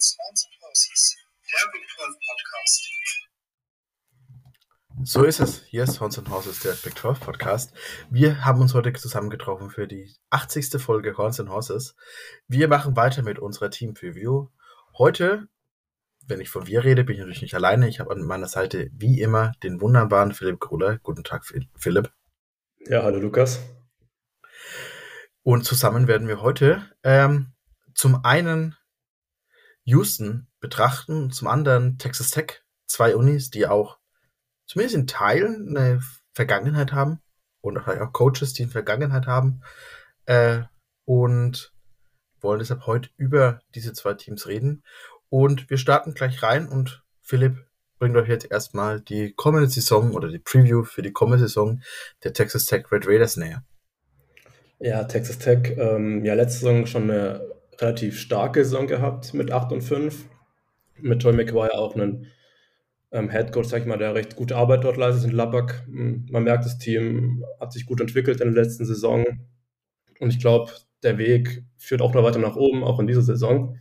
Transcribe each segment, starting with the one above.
ist Horns and Horses, der Big 12 Podcast. So ist es. Hier ist Horns and Horses, der Big 12 Podcast. Wir haben uns heute zusammengetroffen für die 80. Folge Horns Horses. Wir machen weiter mit unserer Team Preview. Heute, wenn ich von wir rede, bin ich natürlich nicht alleine. Ich habe an meiner Seite wie immer den wunderbaren Philipp Kohler. Guten Tag, Philipp. Ja, hallo Lukas. Und zusammen werden wir heute ähm, zum einen Houston betrachten, zum anderen Texas Tech, zwei Unis, die auch zumindest in Teilen eine Vergangenheit haben und auch Coaches, die eine Vergangenheit haben äh, und wollen deshalb heute über diese zwei Teams reden. Und wir starten gleich rein und Philipp bringt euch jetzt erstmal die kommende Saison oder die Preview für die kommende Saison der Texas Tech Red Raiders näher. Ja, Texas Tech, ähm, ja, letzte Saison schon eine relativ starke Saison gehabt mit 8 und 5. Mit Troy McGuire auch einen ähm, Headcoach, sag ich mal, der recht gute Arbeit dort leistet in Lubbock. Hm, man merkt, das Team hat sich gut entwickelt in der letzten Saison. Und ich glaube, der Weg führt auch noch weiter nach oben, auch in dieser Saison.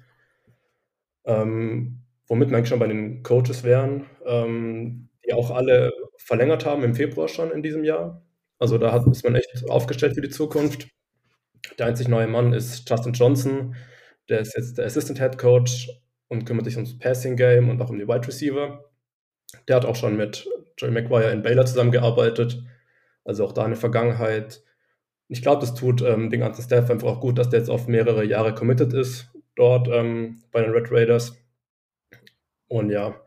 Ähm, womit wir eigentlich schon bei den Coaches wären, ähm, die auch alle verlängert haben im Februar schon in diesem Jahr. Also da hat, ist man echt aufgestellt für die Zukunft. Der einzig neue Mann ist Justin Johnson. Der ist jetzt der Assistant Head Coach und kümmert sich ums Passing Game und auch um die Wide Receiver. Der hat auch schon mit Joey McGuire in Baylor zusammengearbeitet. Also auch da eine Vergangenheit. Ich glaube, das tut ähm, den ganzen Staff einfach auch gut, dass der jetzt auf mehrere Jahre committed ist dort ähm, bei den Red Raiders. Und ja,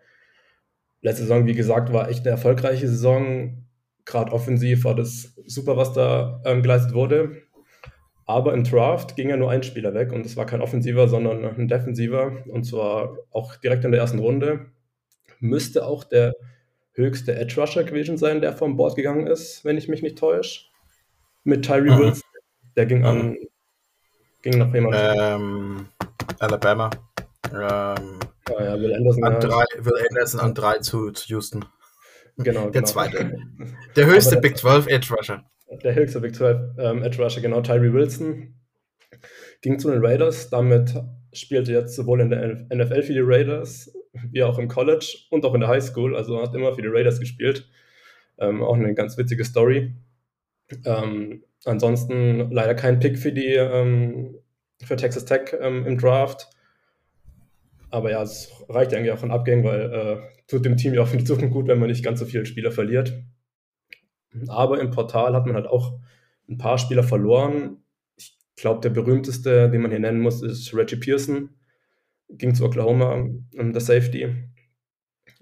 letzte Saison, wie gesagt, war echt eine erfolgreiche Saison. Gerade offensiv war das super, was da ähm, geleistet wurde. Aber im Draft ging ja nur ein Spieler weg und es war kein Offensiver, sondern ein Defensiver und zwar auch direkt in der ersten Runde. Müsste auch der höchste Edge Rusher gewesen sein, der vom Board gegangen ist, wenn ich mich nicht täusche. Mit Tyree mhm. Wilson. Der ging an. Ging noch jemand? Ähm, Alabama. Ähm, ah, ja, Will Anderson, an drei, Will Anderson an drei zu, zu Houston. Genau, Der genau. zweite. Der höchste Big 12 Edge Rusher. Der höchste Big 12 ähm, Edge Rusher, genau, Tyree Wilson. Ging zu den Raiders. Damit spielte jetzt sowohl in der NFL für die Raiders, wie auch im College und auch in der High School. Also hat immer für die Raiders gespielt. Ähm, auch eine ganz witzige Story. Ähm, ansonsten leider kein Pick für die ähm, für Texas Tech ähm, im Draft. Aber ja, es reicht eigentlich auch von Abgängen, weil äh, tut dem Team ja auch für die Zukunft gut, wenn man nicht ganz so viele Spieler verliert. Aber im Portal hat man halt auch ein paar Spieler verloren. Ich glaube, der berühmteste, den man hier nennen muss, ist Reggie Pearson. Ging zu Oklahoma, ähm, der Safety.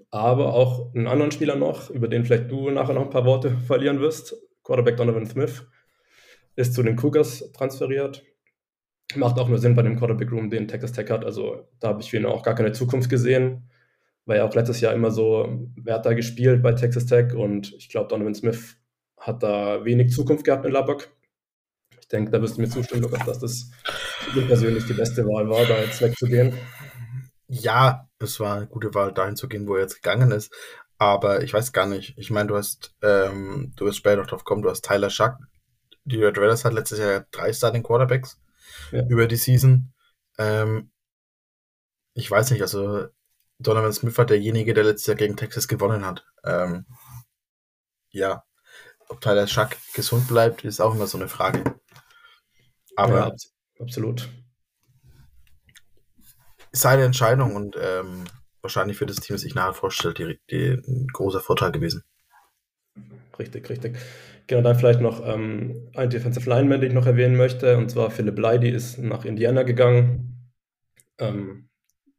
Aber auch einen anderen Spieler noch, über den vielleicht du nachher noch ein paar Worte verlieren wirst. Quarterback Donovan Smith ist zu den Cougars transferiert. Macht auch nur Sinn bei dem Quarterback Room, den Texas Tech hat. Also da habe ich für ihn auch gar keine Zukunft gesehen. Weil er auch letztes Jahr immer so, wer da gespielt bei Texas Tech und ich glaube, Donovan Smith hat da wenig Zukunft gehabt in Lubbock. Ich denke, da wirst du mir zustimmen, Lukas, dass das für ihn persönlich die beste Wahl war, da jetzt wegzugehen. Ja, es war eine gute Wahl, dahin zu gehen, wo er jetzt gegangen ist. Aber ich weiß gar nicht. Ich meine, du hast, ähm, du wirst später noch drauf kommen, du hast Tyler Schack. Die Red Raiders hat letztes Jahr drei Starting Quarterbacks ja. über die Season. Ähm, ich weiß nicht, also Donovan Smith war derjenige, der letztes Jahr gegen Texas gewonnen hat. Ähm, ja, ob Tyler Schack gesund bleibt, ist auch immer so eine Frage. Aber ja, absolut. Seine Entscheidung und ähm, wahrscheinlich für das Team, das sich nachher vorstellt, die, die, ein großer Vorteil gewesen. Richtig, richtig. Genau, dann vielleicht noch ähm, ein Defensive Lineman, den ich noch erwähnen möchte, und zwar Philip Leidy ist nach Indiana gegangen. Ähm,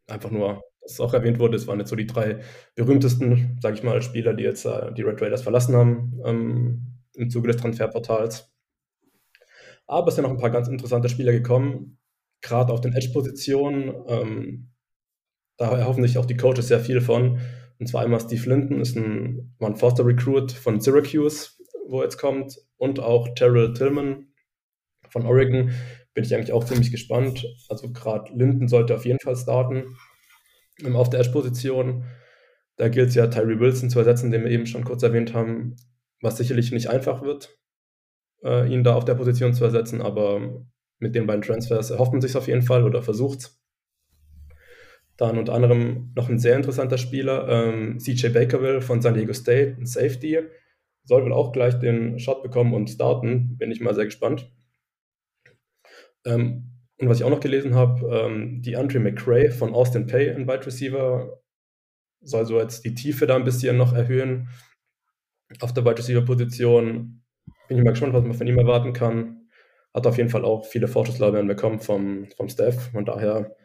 einfach nur, dass es auch erwähnt wurde, es waren jetzt so die drei berühmtesten, sage ich mal, Spieler, die jetzt äh, die Red Raiders verlassen haben ähm, im Zuge des Transferportals. Aber es sind noch ein paar ganz interessante Spieler gekommen, gerade auf den Edge-Positionen. Ähm, da erhoffen sich auch die Coaches sehr viel von. Und zwar einmal Steve Linton, ist ein, war Foster Recruit von Syracuse, wo jetzt kommt, und auch Terrell Tillman von Oregon. Bin ich eigentlich auch ziemlich gespannt. Also gerade Linton sollte auf jeden Fall starten auf der Edge-Position. Da gilt es ja, Tyree Wilson zu ersetzen, den wir eben schon kurz erwähnt haben, was sicherlich nicht einfach wird, äh, ihn da auf der Position zu ersetzen, aber mit den beiden Transfers erhofft man sich auf jeden Fall oder versucht Dann unter anderem noch ein sehr interessanter Spieler, ähm, CJ Bakerville von San Diego State, ein Safety. Soll wohl auch gleich den Shot bekommen und starten. Bin ich mal sehr gespannt. Ähm, und was ich auch noch gelesen habe, ähm, die Andre McRae von Austin Pay, ein Wide Receiver, soll so jetzt die Tiefe da ein bisschen noch erhöhen. Auf der Wide Receiver Position bin ich mal gespannt, was man von ihm erwarten kann. Hat auf jeden Fall auch viele Vorschusslorbeeren bekommen vom, vom Staff. Von daher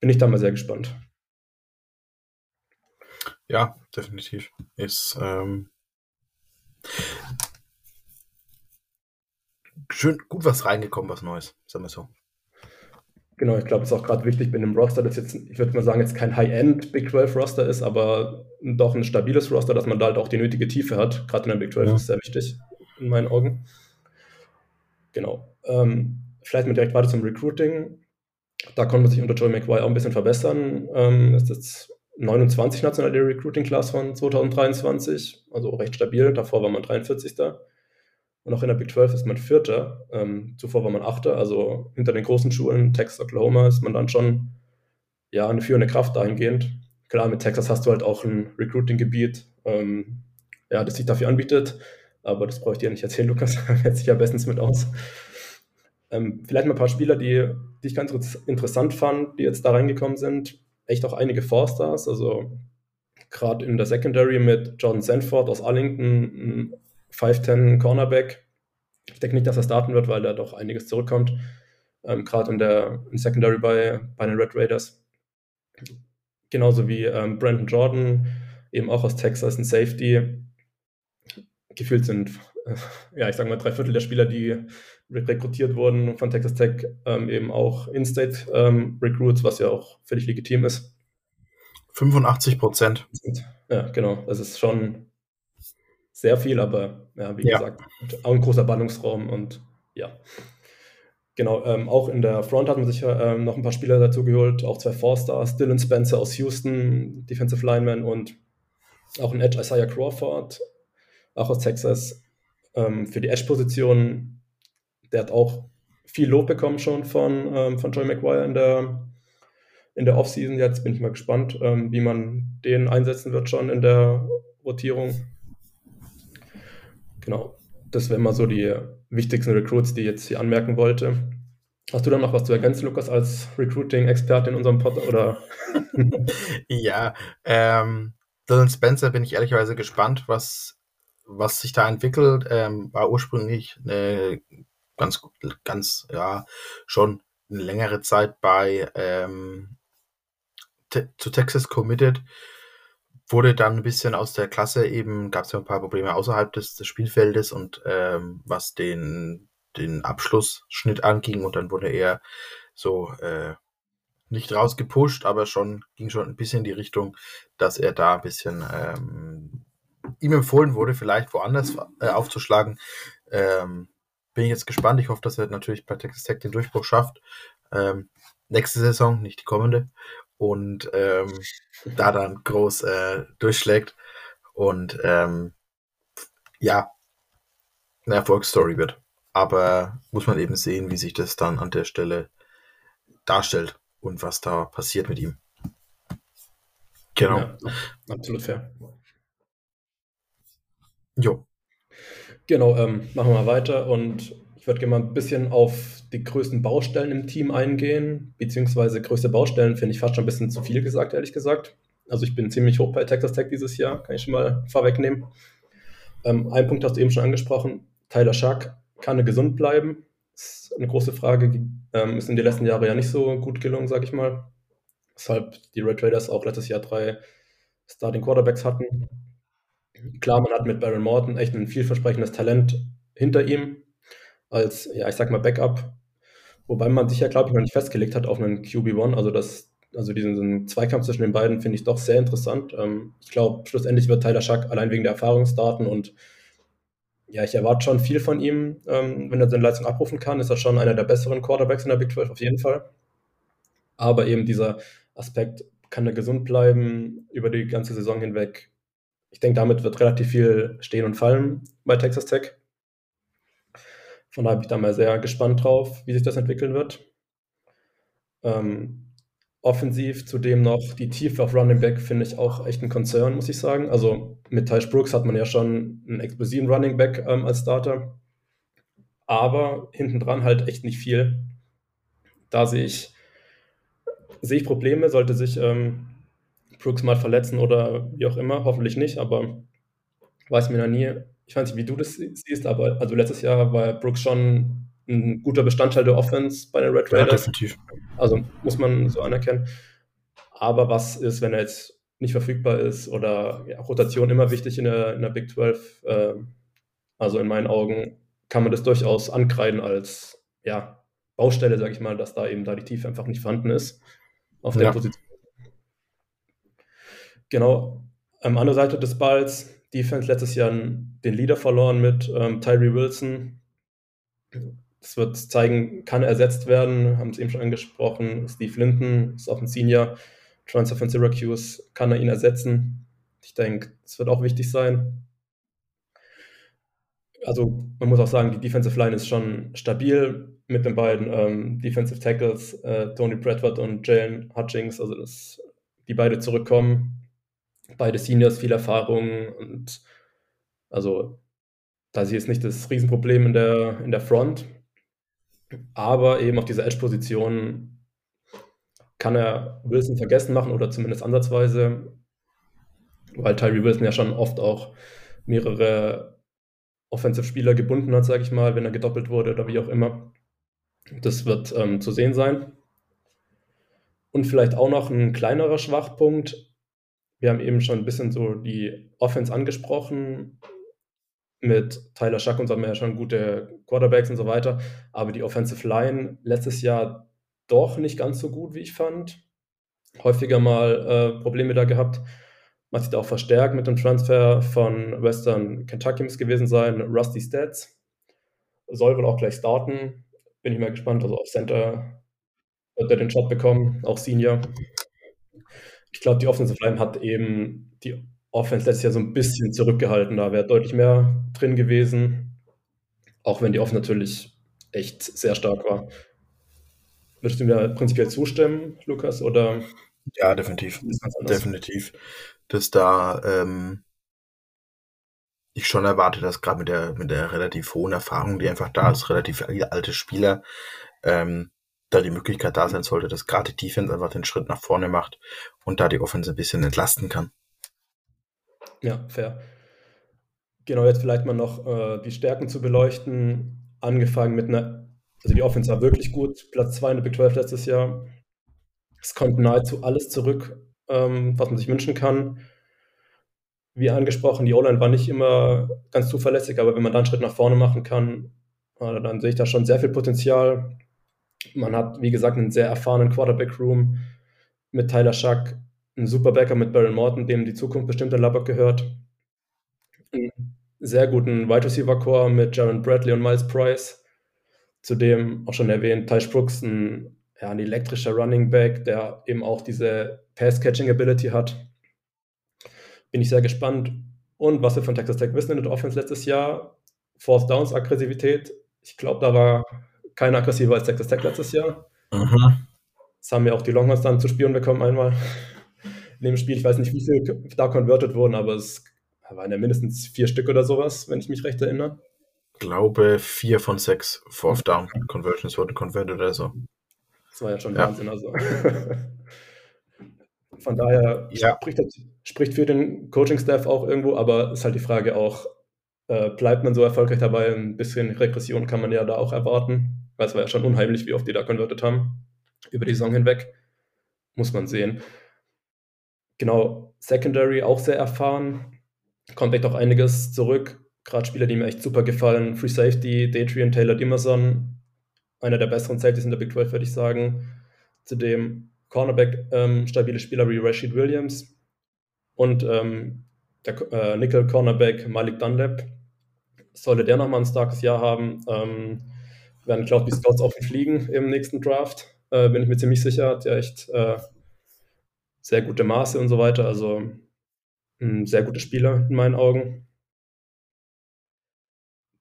bin ich da mal sehr gespannt. Ja, definitiv. Ist ähm, schön gut was reingekommen, was Neues, sagen wir so. Genau, ich glaube, es ist auch gerade wichtig bei einem Roster, das jetzt, ich würde mal sagen, jetzt kein High-End Big 12 Roster ist, aber doch ein stabiles Roster, dass man da halt auch die nötige Tiefe hat. Gerade in der Big 12 ja. ist sehr wichtig, in meinen Augen. Genau. Ähm, vielleicht mal direkt weiter zum Recruiting. Da konnte man sich unter Joey McVay auch ein bisschen verbessern. Ähm, ist jetzt 29 nationale Recruiting Class von 2023, also recht stabil. Davor war man 43. Und auch in der Big 12 ist man Vierter. Ähm, zuvor war man Achter. Also hinter den großen Schulen, Texas, Oklahoma, ist man dann schon ja, eine führende Kraft dahingehend. Klar, mit Texas hast du halt auch ein Recruiting-Gebiet, ähm, ja, das sich dafür anbietet. Aber das brauche ich dir nicht erzählen, Lukas. Da kennt sich ja bestens mit aus. Ähm, vielleicht mal ein paar Spieler, die, die ich ganz interessant fand, die jetzt da reingekommen sind. Echt auch einige Four-Stars. Also gerade in der Secondary mit Jordan Sanford aus Arlington, 5'10 Cornerback. Ich denke nicht, dass er starten wird, weil da doch einiges zurückkommt. Ähm, Gerade in der in Secondary bei, bei den Red Raiders. Genauso wie ähm, Brandon Jordan, eben auch aus Texas, ein Safety. Gefühlt sind, äh, ja, ich sage mal, drei Viertel der Spieler, die rekrutiert wurden von Texas Tech, ähm, eben auch In-State ähm, Recruits, was ja auch völlig legitim ist. 85 Prozent. Ja, genau. Das ist schon sehr viel, aber ja, wie ja. gesagt, auch ein großer Ballungsraum und ja. Genau, ähm, auch in der Front hat man sich ähm, noch ein paar Spieler dazu geholt, auch zwei Four-Stars, Dylan Spencer aus Houston, Defensive Lineman und auch ein Edge Isaiah Crawford, auch aus Texas, ähm, für die Edge-Position. Der hat auch viel Lob bekommen schon von, ähm, von Joy McGuire in der, in der Offseason. Jetzt bin ich mal gespannt, ähm, wie man den einsetzen wird schon in der Rotierung. Genau. Das wären mal so die wichtigsten Recruits, die ich jetzt hier anmerken wollte. Hast du da noch was zu ergänzen, Lukas, als Recruiting-Experte in unserem Pod? Oder? ja, ähm, Dylan Spencer bin ich ehrlicherweise gespannt, was, was sich da entwickelt. Ähm, war ursprünglich eine ganz, ganz, ja, schon eine längere Zeit bei ähm, te zu Texas committed wurde dann ein bisschen aus der Klasse eben, gab es ja ein paar Probleme außerhalb des, des Spielfeldes und ähm, was den, den Abschlussschnitt anging und dann wurde er so äh, nicht rausgepusht, aber schon ging schon ein bisschen in die Richtung, dass er da ein bisschen ähm, ihm empfohlen wurde, vielleicht woanders äh, aufzuschlagen. Ähm, bin ich jetzt gespannt. Ich hoffe, dass er natürlich bei Texas Tech den Durchbruch schafft. Ähm, nächste Saison, nicht die kommende und ähm, da dann groß äh, durchschlägt und ähm, ja, eine Erfolgsstory wird. Aber muss man eben sehen, wie sich das dann an der Stelle darstellt und was da passiert mit ihm. Genau. Ja, absolut fair. Jo. Genau, ähm, machen wir mal weiter und würde gerne mal ein bisschen auf die größten Baustellen im Team eingehen, beziehungsweise größte Baustellen finde ich fast schon ein bisschen zu viel gesagt, ehrlich gesagt. Also ich bin ziemlich hoch bei Texas Tech dieses Jahr, kann ich schon mal vorwegnehmen. Ähm, ein Punkt hast du eben schon angesprochen, Tyler Schack kann er gesund bleiben? Ist eine große Frage, ähm, ist in den letzten Jahren ja nicht so gut gelungen, sage ich mal. Weshalb die Red Raiders auch letztes Jahr drei Starting Quarterbacks hatten. Klar, man hat mit Baron Morton echt ein vielversprechendes Talent hinter ihm, als, ja, ich sag mal, Backup. Wobei man sich ja, glaube ich, noch nicht festgelegt hat auf einen QB1. Also, das, also diesen Zweikampf zwischen den beiden finde ich doch sehr interessant. Ähm, ich glaube, schlussendlich wird Tyler Schack allein wegen der Erfahrungsdaten und ja, ich erwarte schon viel von ihm. Ähm, wenn er seine Leistung abrufen kann, ist er schon einer der besseren Quarterbacks in der Big 12 auf jeden Fall. Aber eben dieser Aspekt, kann er gesund bleiben über die ganze Saison hinweg. Ich denke, damit wird relativ viel stehen und fallen bei Texas Tech. Von daher bin ich da mal sehr gespannt drauf, wie sich das entwickeln wird. Ähm, offensiv zudem noch die Tiefe auf Running Back finde ich auch echt ein Konzern, muss ich sagen. Also mit Tysh Brooks hat man ja schon einen explosiven Running Back ähm, als Starter. Aber hinten dran halt echt nicht viel. Da sehe ich, sehe ich Probleme, sollte sich ähm, Brooks mal verletzen oder wie auch immer, hoffentlich nicht, aber weiß mir noch nie. Ich weiß nicht, wie du das siehst, aber also letztes Jahr war Brooks schon ein guter Bestandteil der Offense bei den Red Raiders. Ja, definitiv. Also muss man so anerkennen. Aber was ist, wenn er jetzt nicht verfügbar ist oder ja, Rotation immer wichtig in der, in der Big 12? Äh, also in meinen Augen kann man das durchaus ankreiden als ja, Baustelle, sage ich mal, dass da eben da die Tiefe einfach nicht vorhanden ist auf der ja. Position. Genau. Am anderen Seite des Balls, Defense letztes Jahr den Leader verloren mit ähm, Tyree Wilson. Das wird zeigen, kann ersetzt werden, haben es eben schon angesprochen. Steve Linton ist auch ein Senior, Transfer von Syracuse, kann er ihn ersetzen. Ich denke, es wird auch wichtig sein. Also man muss auch sagen, die Defensive Line ist schon stabil mit den beiden ähm, Defensive Tackles, äh, Tony Bradford und Jalen Hutchings, also dass die beide zurückkommen. Beide Seniors, viel Erfahrung und also da sie jetzt nicht das Riesenproblem in der, in der Front. Aber eben auf dieser Edge-Position kann er Wilson vergessen machen oder zumindest ansatzweise, weil Tyree Wilson ja schon oft auch mehrere Offensive-Spieler gebunden hat, sage ich mal, wenn er gedoppelt wurde oder wie auch immer. Das wird ähm, zu sehen sein. Und vielleicht auch noch ein kleinerer Schwachpunkt. Wir haben eben schon ein bisschen so die Offense angesprochen mit Tyler Schack und so haben wir ja schon gute Quarterbacks und so weiter. Aber die Offensive Line letztes Jahr doch nicht ganz so gut, wie ich fand. Häufiger mal äh, Probleme da gehabt. Man sieht auch verstärkt mit dem Transfer von Western Kentucky muss gewesen sein. Rusty Stats soll wohl auch gleich starten. Bin ich mal gespannt. Also auf Center wird er den Job bekommen, auch Senior. Ich glaube, die Offensive Line hat eben die Offense letztes Jahr so ein bisschen zurückgehalten. Da wäre deutlich mehr drin gewesen. Auch wenn die Offense natürlich echt sehr stark war. Würdest du mir prinzipiell zustimmen, Lukas? Oder ja, definitiv. Definitiv. Dass da ähm, ich schon erwarte, dass gerade mit der, mit der relativ hohen Erfahrung, die einfach da ist, relativ alte Spieler, ähm, da die Möglichkeit da sein sollte, dass gerade die Defense einfach den Schritt nach vorne macht und da die Offense ein bisschen entlasten kann. Ja, fair. Genau, jetzt vielleicht mal noch äh, die Stärken zu beleuchten. Angefangen mit einer, also die Offense war wirklich gut, Platz 2 in der Big 12 letztes Jahr. Es kommt nahezu alles zurück, ähm, was man sich wünschen kann. Wie angesprochen, die O-Line war nicht immer ganz zuverlässig, aber wenn man dann einen Schritt nach vorne machen kann, äh, dann sehe ich da schon sehr viel Potenzial. Man hat, wie gesagt, einen sehr erfahrenen Quarterback-Room mit Tyler Schack, ein super Backer mit Baron Morton, dem die Zukunft bestimmt in Lubbock gehört. Einen sehr guten Wide Receiver Core mit Jaron Bradley und Miles Price. Zudem auch schon erwähnt, Tysh Brooks, ein, ja, ein elektrischer Running Back, der eben auch diese Pass-Catching-Ability hat. Bin ich sehr gespannt. Und was wir von Texas Tech wissen in der Offense letztes Jahr, Fourth Downs Aggressivität. Ich glaube, da war keiner aggressiver als Texas Tech letztes Jahr. Mhm. Das haben ja auch die Longhorns dann zu spüren bekommen einmal in dem Spiel. Ich weiß nicht, wie viel da converted wurden, aber es waren ja mindestens vier Stück oder sowas, wenn ich mich recht erinnere. Ich glaube, vier von sechs Fourth Down Conversions wurden converted oder so. Das war ja schon ja. Wahnsinn. Also. Von daher ja. spricht, spricht, für den Coaching-Staff auch irgendwo, aber ist halt die Frage auch, äh, bleibt man so erfolgreich dabei? Ein bisschen Regression kann man ja da auch erwarten, weil es war ja schon unheimlich, wie oft die da converted haben über die Saison hinweg. Muss man sehen. Genau, Secondary auch sehr erfahren. Kommt echt auch einiges zurück. Gerade Spieler, die mir echt super gefallen. Free Safety, Datrian Taylor Dimerson, einer der besseren Safeties in der Big 12, würde ich sagen. Zudem Cornerback, ähm, stabile Spieler wie Rashid Williams und ähm, der äh, Nickel Cornerback Malik Dunlap. Sollte der nochmal ein starkes Jahr haben, ähm, werden Cloud B Scouts auf ihn fliegen im nächsten Draft. Äh, bin ich mir ziemlich sicher. Hat ja echt äh, sehr gute Maße und so weiter. Also ein sehr guter Spieler in meinen Augen.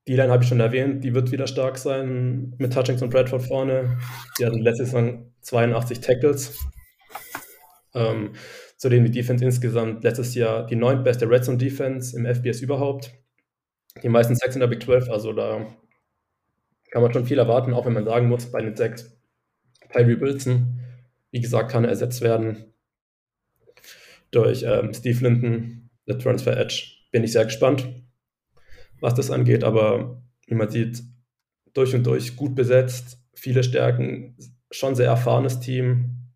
Die Line habe ich schon erwähnt, die wird wieder stark sein mit Hutchings und Bradford vorne. Die hatten letzte Saison 82 Tackles. Ähm, zudem die Defense insgesamt letztes Jahr die neuntbeste Red Zone Defense im FBS überhaupt. Die meisten Sacks in der Big 12, also da kann man schon viel erwarten, auch wenn man sagen muss, bei den Sacks Tyree Wilson, wie gesagt, kann er ersetzt werden durch ähm, Steve Linton, der Transfer Edge. Bin ich sehr gespannt, was das angeht, aber wie man sieht, durch und durch gut besetzt, viele Stärken, schon sehr erfahrenes Team.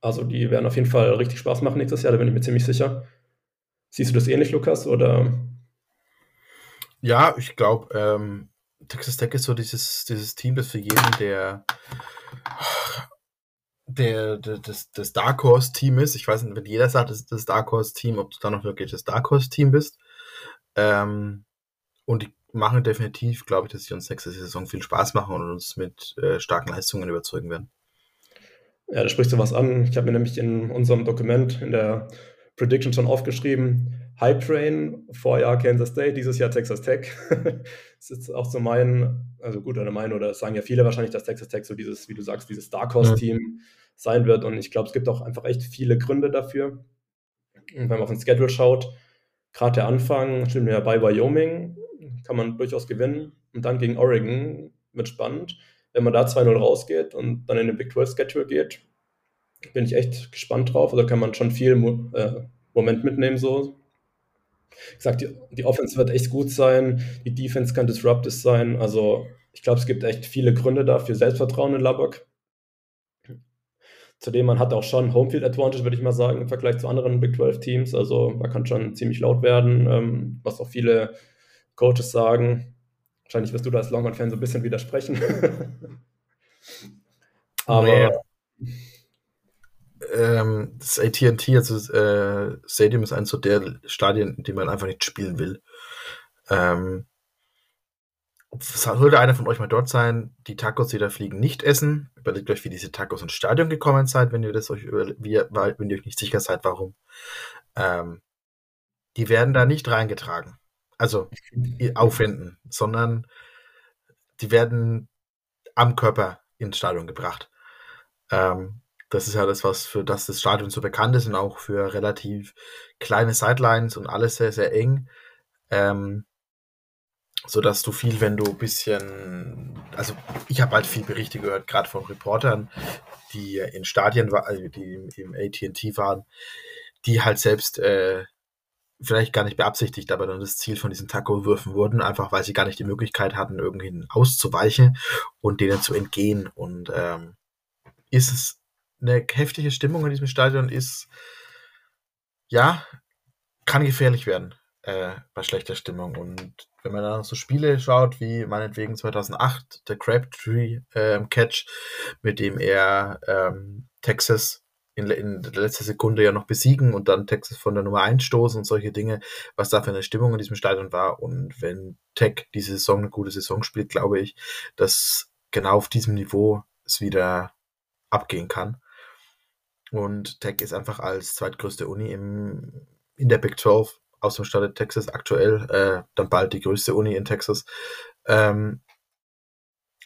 Also die werden auf jeden Fall richtig Spaß machen nächstes Jahr, da bin ich mir ziemlich sicher. Siehst du das ähnlich, Lukas, oder? Ja, ich glaube, ähm, Texas Tech ist so dieses, dieses Team, das für jeden, der, der, der das, das Dark Horse Team ist. Ich weiß nicht, wenn jeder sagt, das ist das Dark Horse Team, ob du dann noch wirklich das Dark Horse Team bist. Ähm, und die machen definitiv, glaube ich, dass sie uns nächste Saison viel Spaß machen und uns mit äh, starken Leistungen überzeugen werden. Ja, da sprichst du was an. Ich habe mir nämlich in unserem Dokument in der Prediction schon aufgeschrieben, Hype Train, Vorjahr Kansas State, dieses Jahr Texas Tech. das ist auch so mein, also gut, oder mein, oder sagen ja viele wahrscheinlich, dass Texas Tech so dieses, wie du sagst, dieses Dark Horse Team mhm. sein wird. Und ich glaube, es gibt auch einfach echt viele Gründe dafür. Und wenn man auf den Schedule schaut, gerade der Anfang, stimmt ja bei Wyoming, kann man durchaus gewinnen. Und dann gegen Oregon wird spannend. Wenn man da 2-0 rausgeht und dann in den Big 12 Schedule geht, bin ich echt gespannt drauf. Also kann man schon viel äh, Moment mitnehmen. So. Ich gesagt, die, die Offense wird echt gut sein, die Defense kann disruptive sein. Also ich glaube, es gibt echt viele Gründe dafür, Selbstvertrauen in Lubbock. Zudem, man hat auch schon Homefield Advantage, würde ich mal sagen, im Vergleich zu anderen Big 12 Teams. Also man kann schon ziemlich laut werden, ähm, was auch viele Coaches sagen. Wahrscheinlich wirst du da als Longhorn-Fan so ein bisschen widersprechen. Aber. Nee. Ähm, das ATT, also das äh, Stadium, ist eines so der Stadien, in dem man einfach nicht spielen will. Ähm, sollte einer von euch mal dort sein, die Tacos, die da fliegen, nicht essen. Überlegt euch, wie diese Tacos ins Stadion gekommen seid, wenn ihr das euch über, wie, wenn ihr euch nicht sicher seid, warum. Ähm, die werden da nicht reingetragen also aufwenden, sondern die werden am Körper ins Stadion gebracht. Ähm, das ist ja das, was für das das Stadion so bekannt ist und auch für relativ kleine Sidelines und alles sehr, sehr eng. Ähm, so dass du viel, wenn du ein bisschen, also ich habe halt viel Berichte gehört, gerade von Reportern, die in Stadien, also die im AT&T waren, die halt selbst äh, vielleicht gar nicht beabsichtigt, aber dann das Ziel von diesen Taco-Würfen wurden, einfach weil sie gar nicht die Möglichkeit hatten, irgendwie auszuweichen und denen zu entgehen. Und ähm, ist es eine heftige Stimmung in diesem Stadion, ist ja, kann gefährlich werden äh, bei schlechter Stimmung. Und wenn man dann so Spiele schaut, wie meinetwegen 2008 der Crabtree äh, Catch, mit dem er ähm, Texas in, in der letzten Sekunde ja noch besiegen und dann Texas von der Nummer 1 stoßen und solche Dinge, was da für eine Stimmung in diesem Stadion war. Und wenn Tech diese Saison eine gute Saison spielt, glaube ich, dass genau auf diesem Niveau es wieder abgehen kann. Und Tech ist einfach als zweitgrößte Uni im, in der Big 12 aus dem Staat Texas aktuell, äh, dann bald die größte Uni in Texas, ähm,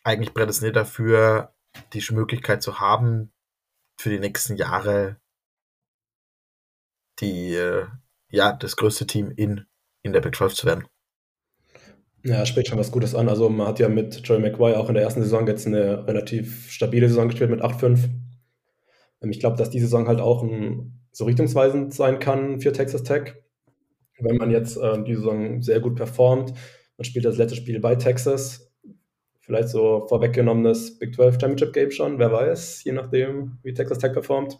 eigentlich prädestiniert dafür, die Möglichkeit zu haben, für die nächsten Jahre die, äh, ja, das größte Team in, in der Big 12 zu werden. Ja, spricht schon was Gutes an. Also man hat ja mit Joey McGuire auch in der ersten Saison jetzt eine relativ stabile Saison gespielt mit 8-5. Ähm, ich glaube, dass die Saison halt auch ein, so richtungsweisend sein kann für Texas Tech. Wenn man jetzt äh, die Saison sehr gut performt, man spielt das letzte Spiel bei Texas, vielleicht so vorweggenommenes Big 12 Championship Game schon, wer weiß, je nachdem, wie Texas Tech performt.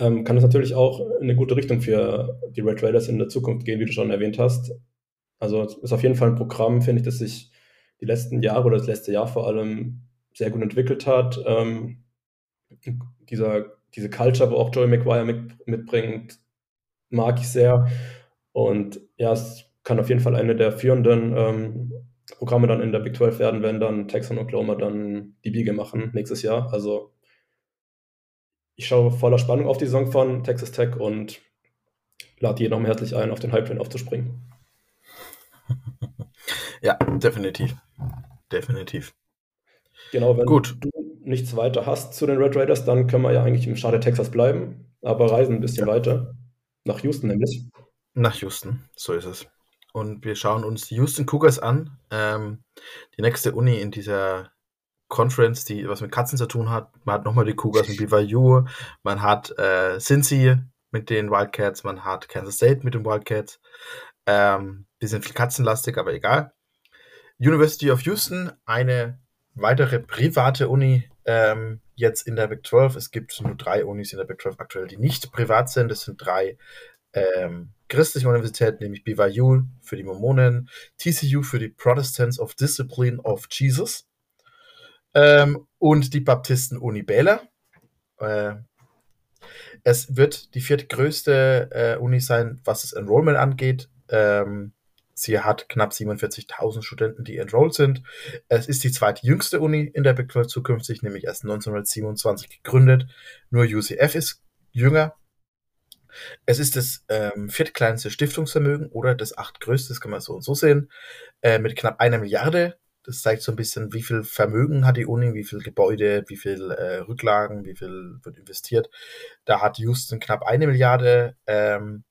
Ähm, kann es natürlich auch in eine gute Richtung für die Red Raiders in der Zukunft gehen, wie du schon erwähnt hast. Also es ist auf jeden Fall ein Programm, finde ich, das sich die letzten Jahre oder das letzte Jahr vor allem sehr gut entwickelt hat. Ähm, dieser, diese Culture, wo auch Joey McGuire mit, mitbringt, mag ich sehr. Und ja, es kann auf jeden Fall eine der führenden ähm, Programme dann in der Big 12 werden, wenn dann Texas und Oklahoma dann die Biege machen nächstes Jahr. Also ich schaue voller Spannung auf die Saison von Texas Tech und lade jeden nochmal herzlich ein, auf den Hype-Train aufzuspringen. Ja, definitiv. Definitiv. Genau, wenn Gut. du nichts weiter hast zu den Red Raiders, dann können wir ja eigentlich im Staat Texas bleiben, aber reisen ein bisschen ja. weiter. Nach Houston nämlich. Nach Houston, so ist es. Und wir schauen uns die Houston Cougars an. Ähm, die nächste Uni in dieser Conference, die was mit Katzen zu tun hat. Man hat nochmal die Cougars mit BYU, man hat äh, Cincy mit den Wildcats, man hat Kansas State mit den Wildcats. Ähm, die sind viel katzenlastig, aber egal. University of Houston, eine weitere private Uni ähm, jetzt in der Big 12. Es gibt nur drei Unis in der Big 12 aktuell, die nicht privat sind. Das sind drei ähm, christliche Universitäten, nämlich BYU für die Mormonen, TCU für die Protestants of Discipline of Jesus ähm, und die Baptisten-Uni Baylor. Äh, es wird die viertgrößte äh, Uni sein, was das Enrollment angeht. Ähm, Sie hat knapp 47.000 Studenten, die enrolled sind. Es ist die zweitjüngste Uni in der Big 12 zukünftig, nämlich erst 1927 gegründet. Nur UCF ist jünger. Es ist das ähm, viertkleinste Stiftungsvermögen oder das achtgrößte, das kann man so und so sehen, äh, mit knapp einer Milliarde. Das zeigt so ein bisschen, wie viel Vermögen hat die Uni, wie viel Gebäude, wie viel äh, Rücklagen, wie viel wird investiert. Da hat Houston knapp eine Milliarde. Ähm,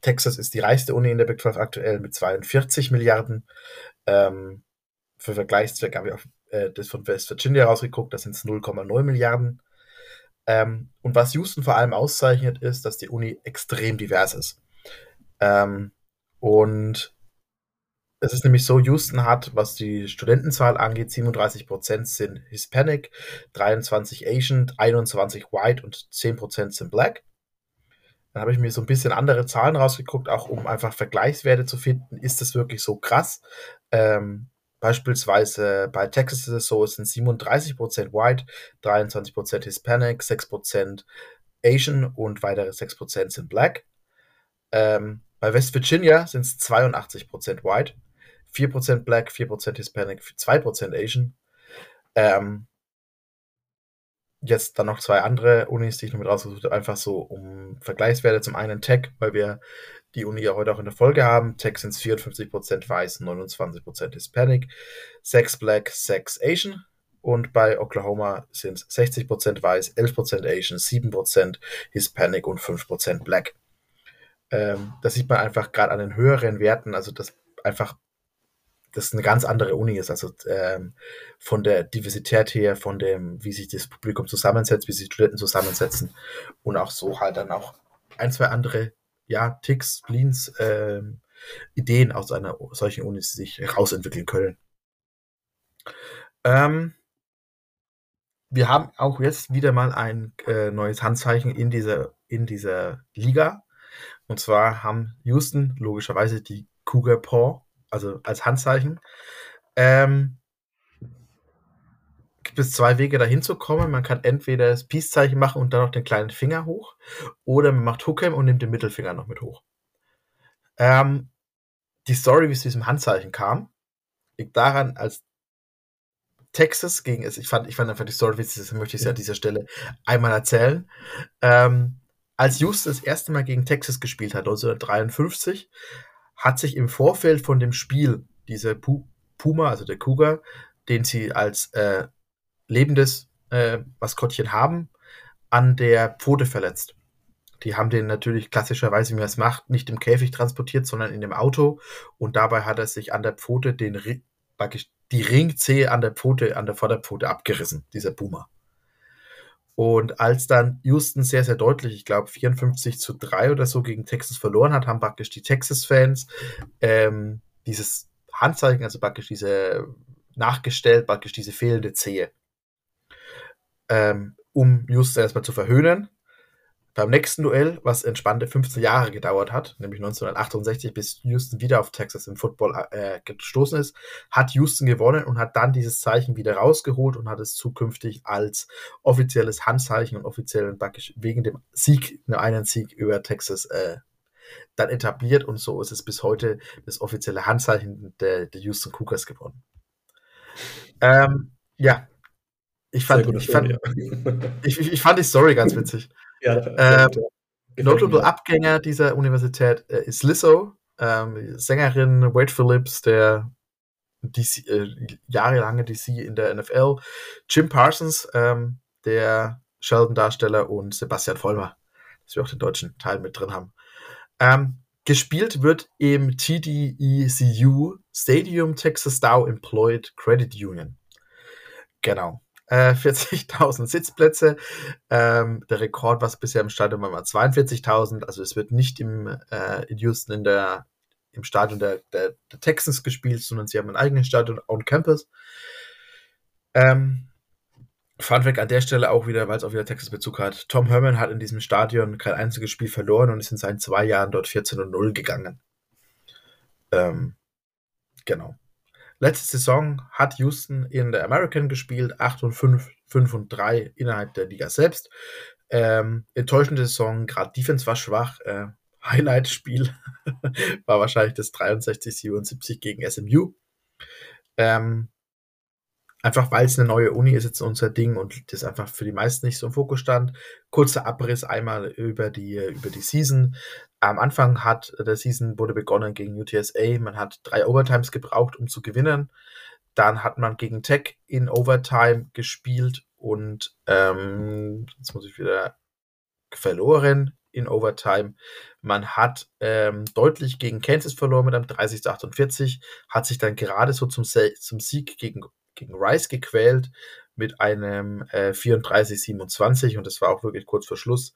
Texas ist die reichste Uni in der Big 12 aktuell mit 42 Milliarden. Ähm, für Vergleichszweck habe ich auch äh, das von West Virginia rausgeguckt, das sind 0,9 Milliarden. Ähm, und was Houston vor allem auszeichnet, ist, dass die Uni extrem divers ist. Ähm, und es ist nämlich so, Houston hat, was die Studentenzahl angeht, 37% sind Hispanic, 23 Asian, 21 White und 10% sind Black. Dann habe ich mir so ein bisschen andere Zahlen rausgeguckt, auch um einfach Vergleichswerte zu finden. Ist das wirklich so krass? Ähm, beispielsweise bei Texas ist es so, es sind 37% White, 23% Hispanic, 6% Asian und weitere 6% sind Black. Ähm, bei West Virginia sind es 82% White, 4% Black, 4% Hispanic, 2% Asian. Ähm, jetzt dann noch zwei andere Unis, die ich noch mit rausgesucht habe, einfach so um Vergleichswerte. Zum einen Tech, weil wir die Uni ja heute auch in der Folge haben. Tech sind es 54% weiß, 29% Hispanic, 6 Black, 6 Asian. Und bei Oklahoma sind es 60% weiß, 11% Asian, 7% Hispanic und 5% Black. Ähm, das sieht man einfach gerade an den höheren Werten, also dass einfach das eine ganz andere Uni ist. Also ähm, von der Diversität her, von dem, wie sich das Publikum zusammensetzt, wie sich Studenten zusammensetzen und auch so halt dann auch ein, zwei andere, ja, Ticks, Spleens, ähm, Ideen aus einer solchen Uni sich herausentwickeln können. Ähm, wir haben auch jetzt wieder mal ein äh, neues Handzeichen in dieser, in dieser Liga. Und zwar haben Houston logischerweise die Cougar Paw also als Handzeichen. Ähm, gibt es zwei Wege dahin zu kommen. Man kann entweder das Peace-Zeichen machen und dann noch den kleinen Finger hoch, oder man macht Hookem und nimmt den Mittelfinger noch mit hoch. Ähm, die Story, wie es zu diesem Handzeichen kam, liegt daran, als Texas gegen es, ich fand, ich fand einfach die Story witzig, deswegen möchte ich sie an dieser Stelle einmal erzählen. Ähm, als Houston das erste Mal gegen Texas gespielt hat, 1953, hat sich im Vorfeld von dem Spiel dieser Puma, also der Cougar, den sie als äh, lebendes äh, Maskottchen haben, an der Pfote verletzt. Die haben den natürlich klassischerweise, wie man es macht, nicht im Käfig transportiert, sondern in dem Auto. Und dabei hat er sich an der Pfote den die Ringzehe an der Pfote, an der Vorderpfote abgerissen, dieser Puma. Und als dann Houston sehr, sehr deutlich, ich glaube 54 zu 3 oder so gegen Texas verloren hat, haben praktisch die Texas-Fans ähm, dieses Handzeichen, also praktisch diese nachgestellt, praktisch diese fehlende Zehe, ähm, um Houston erstmal zu verhöhnen. Beim nächsten Duell, was entspannte 15 Jahre gedauert hat, nämlich 1968, bis Houston wieder auf Texas im Football äh, gestoßen ist, hat Houston gewonnen und hat dann dieses Zeichen wieder rausgeholt und hat es zukünftig als offizielles Handzeichen und offiziellen praktisch wegen dem Sieg, nur einen Sieg über Texas, äh, dann etabliert und so ist es bis heute das offizielle Handzeichen der, der Houston Cougars geworden. Ähm, ja, ich fand, ich, fand, ich, ich, fand die Story ganz witzig. Ja, ähm, Notable Abgänger dieser Universität äh, ist Lizzo, ähm, Sängerin Wade Phillips, der DC, äh, jahrelange DC in der NFL. Jim Parsons, ähm, der Sheldon-Darsteller und Sebastian Vollmer, dass wir auch den deutschen Teil mit drin haben. Ähm, gespielt wird im TDECU Stadium Texas Dow Employed Credit Union. Genau. Äh, 40.000 Sitzplätze. Ähm, der Rekord, was bisher im Stadion war, war 42.000. Also es wird nicht im, äh, in Houston in der im Stadion der, der, der Texans gespielt, sondern sie haben ein eigenes Stadion on Campus. Ähm, Funfact an der Stelle auch wieder, weil es auch wieder Texas-Bezug hat. Tom Herman hat in diesem Stadion kein einziges Spiel verloren und ist in seinen zwei Jahren dort 14 und 0 gegangen. Ähm, genau. Letzte Saison hat Houston in der American gespielt, 8 und 5, 5 und 3 innerhalb der Liga selbst. Ähm, enttäuschende Saison, gerade Defense war schwach. Äh, Highlight-Spiel war wahrscheinlich das 63-77 gegen SMU. Ähm, einfach weil es eine neue Uni ist jetzt unser Ding und das einfach für die meisten nicht so im Fokus stand. Kurzer Abriss einmal über die, über die Season. Am Anfang hat der Season wurde begonnen gegen UTSA. Man hat drei Overtimes gebraucht, um zu gewinnen. Dann hat man gegen Tech in Overtime gespielt und ähm, jetzt muss ich wieder verloren in Overtime. Man hat ähm, deutlich gegen Kansas verloren mit einem 30 zu 48, hat sich dann gerade so zum, zum Sieg gegen, gegen Rice gequält mit einem äh, 34-27 und das war auch wirklich kurz vor Schluss.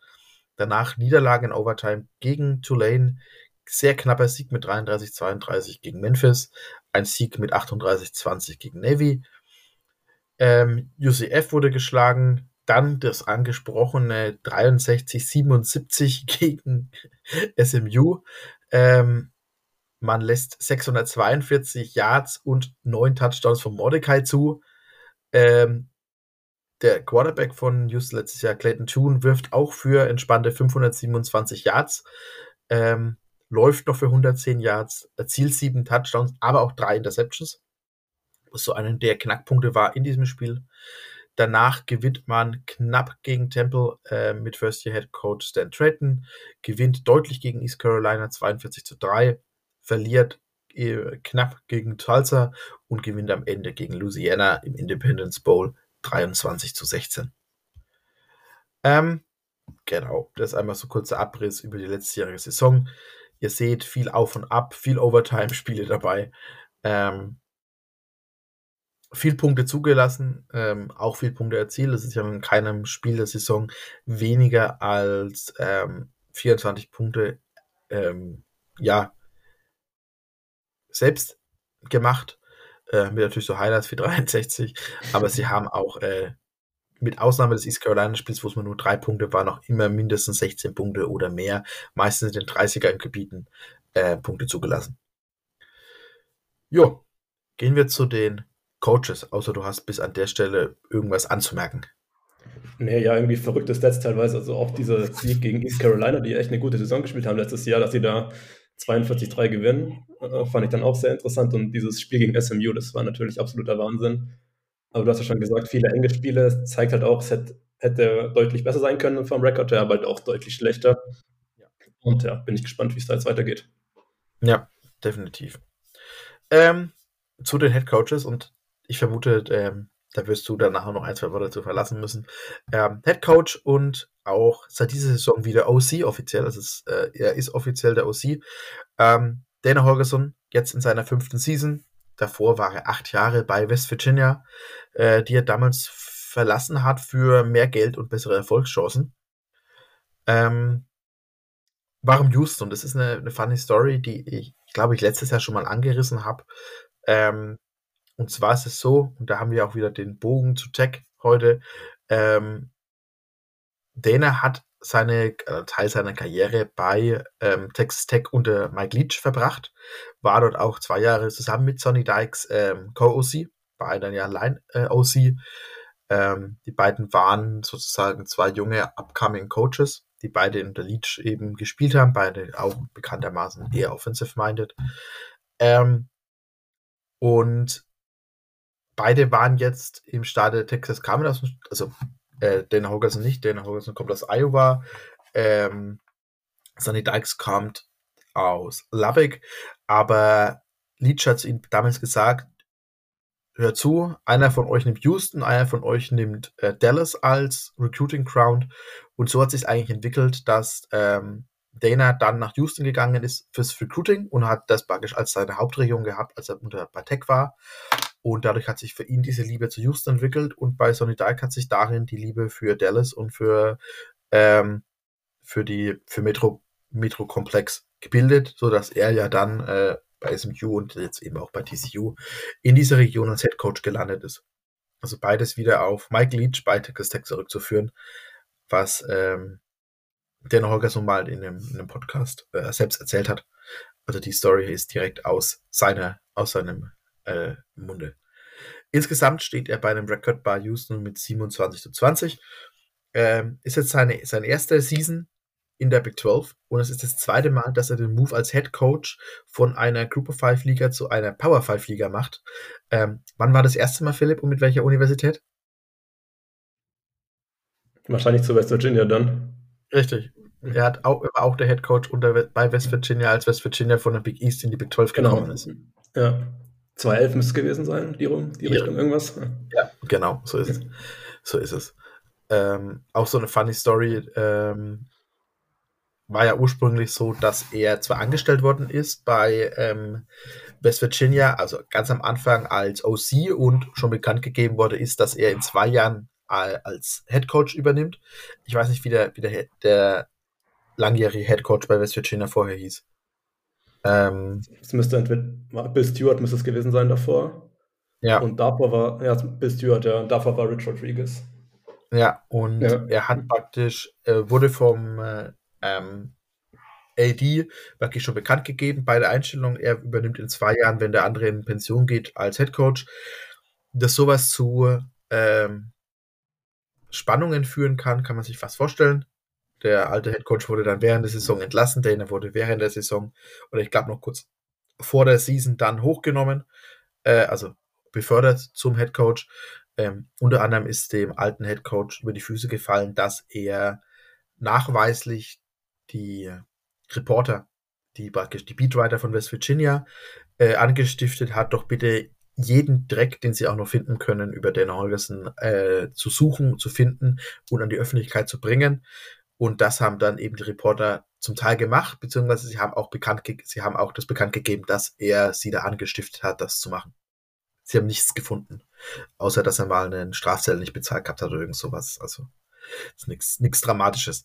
Danach Niederlage in Overtime gegen Tulane, sehr knapper Sieg mit 33-32 gegen Memphis, ein Sieg mit 38-20 gegen Navy. Ähm, UCF wurde geschlagen, dann das angesprochene 63-77 gegen SMU. Ähm, man lässt 642 Yards und 9 Touchdowns von Mordecai zu. Ähm, der Quarterback von Houston letztes Jahr, Clayton Toon, wirft auch für entspannte 527 Yards, ähm, läuft noch für 110 Yards, erzielt 7 Touchdowns, aber auch 3 Interceptions. Was so einer der Knackpunkte war in diesem Spiel. Danach gewinnt man knapp gegen Temple äh, mit First Year Head Coach Stan Trayton, gewinnt deutlich gegen East Carolina 42 zu 3, verliert äh, knapp gegen Tulsa und gewinnt am Ende gegen Louisiana im Independence Bowl 23 zu 16. Ähm, genau, das ist einmal so kurzer Abriss über die letztjährige Saison. Ihr seht viel auf und ab, viel Overtime-Spiele dabei. Ähm, viel Punkte zugelassen, ähm, auch viel Punkte erzielt. Es ist ja in keinem Spiel der Saison weniger als ähm, 24 Punkte, ähm, ja, selbst gemacht. Äh, mit natürlich so Highlights wie 63, aber sie haben auch äh, mit Ausnahme des East Carolina-Spiels, wo es nur drei Punkte war, noch immer mindestens 16 Punkte oder mehr, meistens in den 30er im Gebieten, äh, Punkte zugelassen. Jo, gehen wir zu den Coaches, außer du hast bis an der Stelle irgendwas anzumerken. Nee, ja, irgendwie verrückte Stats teilweise. Also auch dieser Sieg gegen East Carolina, die echt eine gute Saison gespielt haben letztes Jahr, dass sie da 42-3 gewinnen, äh, fand ich dann auch sehr interessant. Und dieses Spiel gegen SMU, das war natürlich absoluter Wahnsinn. Aber du hast ja schon gesagt, viele enge Spiele, zeigt halt auch, es hätte, hätte deutlich besser sein können vom Rekord her, aber halt auch deutlich schlechter. Und ja, bin ich gespannt, wie es da jetzt weitergeht. Ja, definitiv. Ähm, zu den Head Coaches und ich vermute, ähm, da wirst du dann nachher noch ein, zwei Worte zu verlassen müssen. Ähm, Head Coach und auch seit dieser Saison wieder OC offiziell, also es, äh, er ist offiziell der OC. Ähm, Dana Holgerson, jetzt in seiner fünften Season. Davor war er acht Jahre bei West Virginia, äh, die er damals verlassen hat für mehr Geld und bessere Erfolgschancen. Ähm, warum Houston? Das ist eine, eine funny Story, die ich, glaube ich, letztes Jahr schon mal angerissen habe. Ähm, und zwar ist es so, und da haben wir auch wieder den Bogen zu Tech heute, ähm, Dana hat seine äh, Teil seiner Karriere bei ähm, Texas Tech unter Mike Leach verbracht, war dort auch zwei Jahre zusammen mit Sonny Dykes ähm, Co-OC, war dann ja Line-OC. Ähm, die beiden waren sozusagen zwei junge upcoming Coaches, die beide unter Leach eben gespielt haben, beide auch bekanntermaßen eher offensive-minded. Ähm, und beide waren jetzt im Stade Texas kamen aus, also äh, Dana Hogerson nicht, Dana Hogerson kommt aus Iowa, ähm, Sonny Dykes kommt aus Lubbock, aber Leach hat ihm damals gesagt, hört zu, einer von euch nimmt Houston, einer von euch nimmt äh, Dallas als Recruiting Ground. Und so hat sich eigentlich entwickelt, dass ähm, Dana dann nach Houston gegangen ist fürs Recruiting und hat das praktisch als seine Hauptregion gehabt, als er unter Tech war. Und dadurch hat sich für ihn diese Liebe zu Houston entwickelt und bei Sonny Dyke hat sich darin die Liebe für Dallas und für, ähm, für die für Metro, Metro Komplex gebildet, sodass er ja dann äh, bei SMU und jetzt eben auch bei TCU in dieser Region als Head Coach gelandet ist. Also beides wieder auf Mike Leach bei Texas Tech zurückzuführen, was ähm, Dan Holgerson mal in einem, in einem Podcast äh, selbst erzählt hat. Also die Story ist direkt aus seiner, aus seinem äh, Munde. Insgesamt steht er bei einem Record bei Houston mit 27 zu 20. Ähm, ist jetzt seine, seine erste Season in der Big 12 und es ist das zweite Mal, dass er den Move als Head Coach von einer Group of Five Liga zu einer Power Five Liga macht. Ähm, wann war das erste Mal, Philipp, und mit welcher Universität? Wahrscheinlich zu West Virginia dann. Richtig. Er hat auch, war auch der Head Coach unter, bei West Virginia, als West Virginia von der Big East in die Big 12 genau. gekommen ist. Ja. 2011 müsste es gewesen sein, die, die Ja. Richtung irgendwas. Ja, genau, so ist es. So ist es. Ähm, auch so eine funny Story. Ähm, war ja ursprünglich so, dass er zwar angestellt worden ist bei ähm, West Virginia, also ganz am Anfang als OC und schon bekannt gegeben wurde ist, dass er in zwei Jahren al- als Head Coach übernimmt. Ich weiß nicht, wie der, wie der, der langjährige Head Coach bei West Virginia vorher hieß. Ähm, Es müsste entweder Bill Stewart müsste es gewesen sein davor. ja. Und davor war, ja, Bill Stewart, ja, und davor war Rich Rodriguez. Ja, und Ja. er hat praktisch, äh, wurde vom äh, ähm, AD praktisch schon bekannt gegeben bei der Einstellung. Er übernimmt in zwei Jahren, wenn der andere in Pension geht, als Head Coach. Dass sowas zu ähm, Spannungen führen kann, kann man sich fast vorstellen. Der alte Head Coach wurde dann während der Saison entlassen, Dana wurde während der Saison, oder ich glaube noch kurz vor der Season dann hochgenommen, äh, also befördert zum Head Coach. Ähm, unter anderem ist dem alten Head Coach über die Füße gefallen, dass er nachweislich die Reporter, die praktisch die Beatwriter von West Virginia äh, angestiftet hat, doch bitte jeden Dreck, den sie auch noch finden können, über Dana Holgerson äh, zu suchen, zu finden und an die Öffentlichkeit zu bringen. Und das haben dann eben die Reporter zum Teil gemacht, beziehungsweise sie haben auch bekannt, sie haben auch das bekannt gegeben, dass er sie da angestiftet hat, das zu machen. Sie haben nichts gefunden, außer dass er mal einen Strafzettel nicht bezahlt gehabt hat oder irgend sowas. Also ist nichts Dramatisches.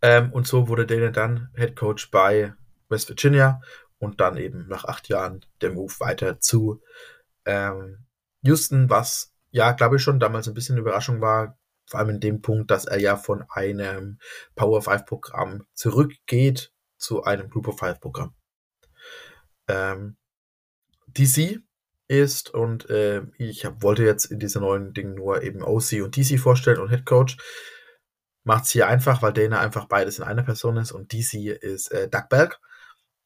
Ähm, und so wurde Dana dann Head Coach bei West Virginia und dann eben nach acht Jahren der Move weiter zu ähm, Houston, was ja, glaube ich, schon damals ein bisschen Überraschung war, vor allem in dem Punkt, dass er ja von einem Power 5 Programm zurückgeht zu einem Group of Five Programm. Ähm, DC ist und äh, ich hab, wollte jetzt in dieser neuen Ding nur eben OC und DC vorstellen und Head Coach. Macht's hier einfach, weil Dana einfach beides in einer Person ist und DC ist äh, Doug Belk.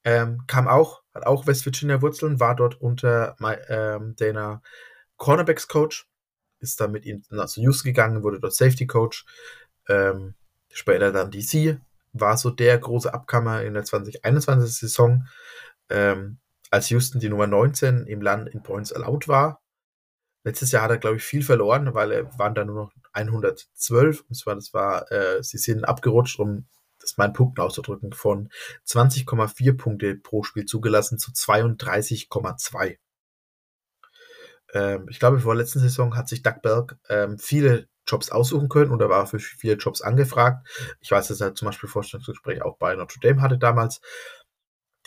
Ähm, kam auch, hat auch West Virginia Wurzeln, war dort unter my, ähm, Dana Cornerbacks Coach, ist dann mit ihm zu Houston gegangen, wurde dort Safety Coach. Ähm, später dann DC, war so der große Abkammer in der 2021 Saison, ähm, als Houston die Nummer 19 im Land in Points allowed war. Letztes Jahr hat er, glaube ich, viel verloren, weil er waren da nur noch 112. Und zwar, das war, äh, sie sind abgerutscht, um das mal in Punkten auszudrücken, von 20,4 Punkte pro Spiel zugelassen zu 32,2. Ähm, ich glaube, vor der letzten Saison hat sich Doug Belk ähm, viele Jobs aussuchen können und er war für viele Jobs angefragt. Ich weiß, dass er zum Beispiel Vorstellungsgespräch auch bei Notre Dame hatte damals.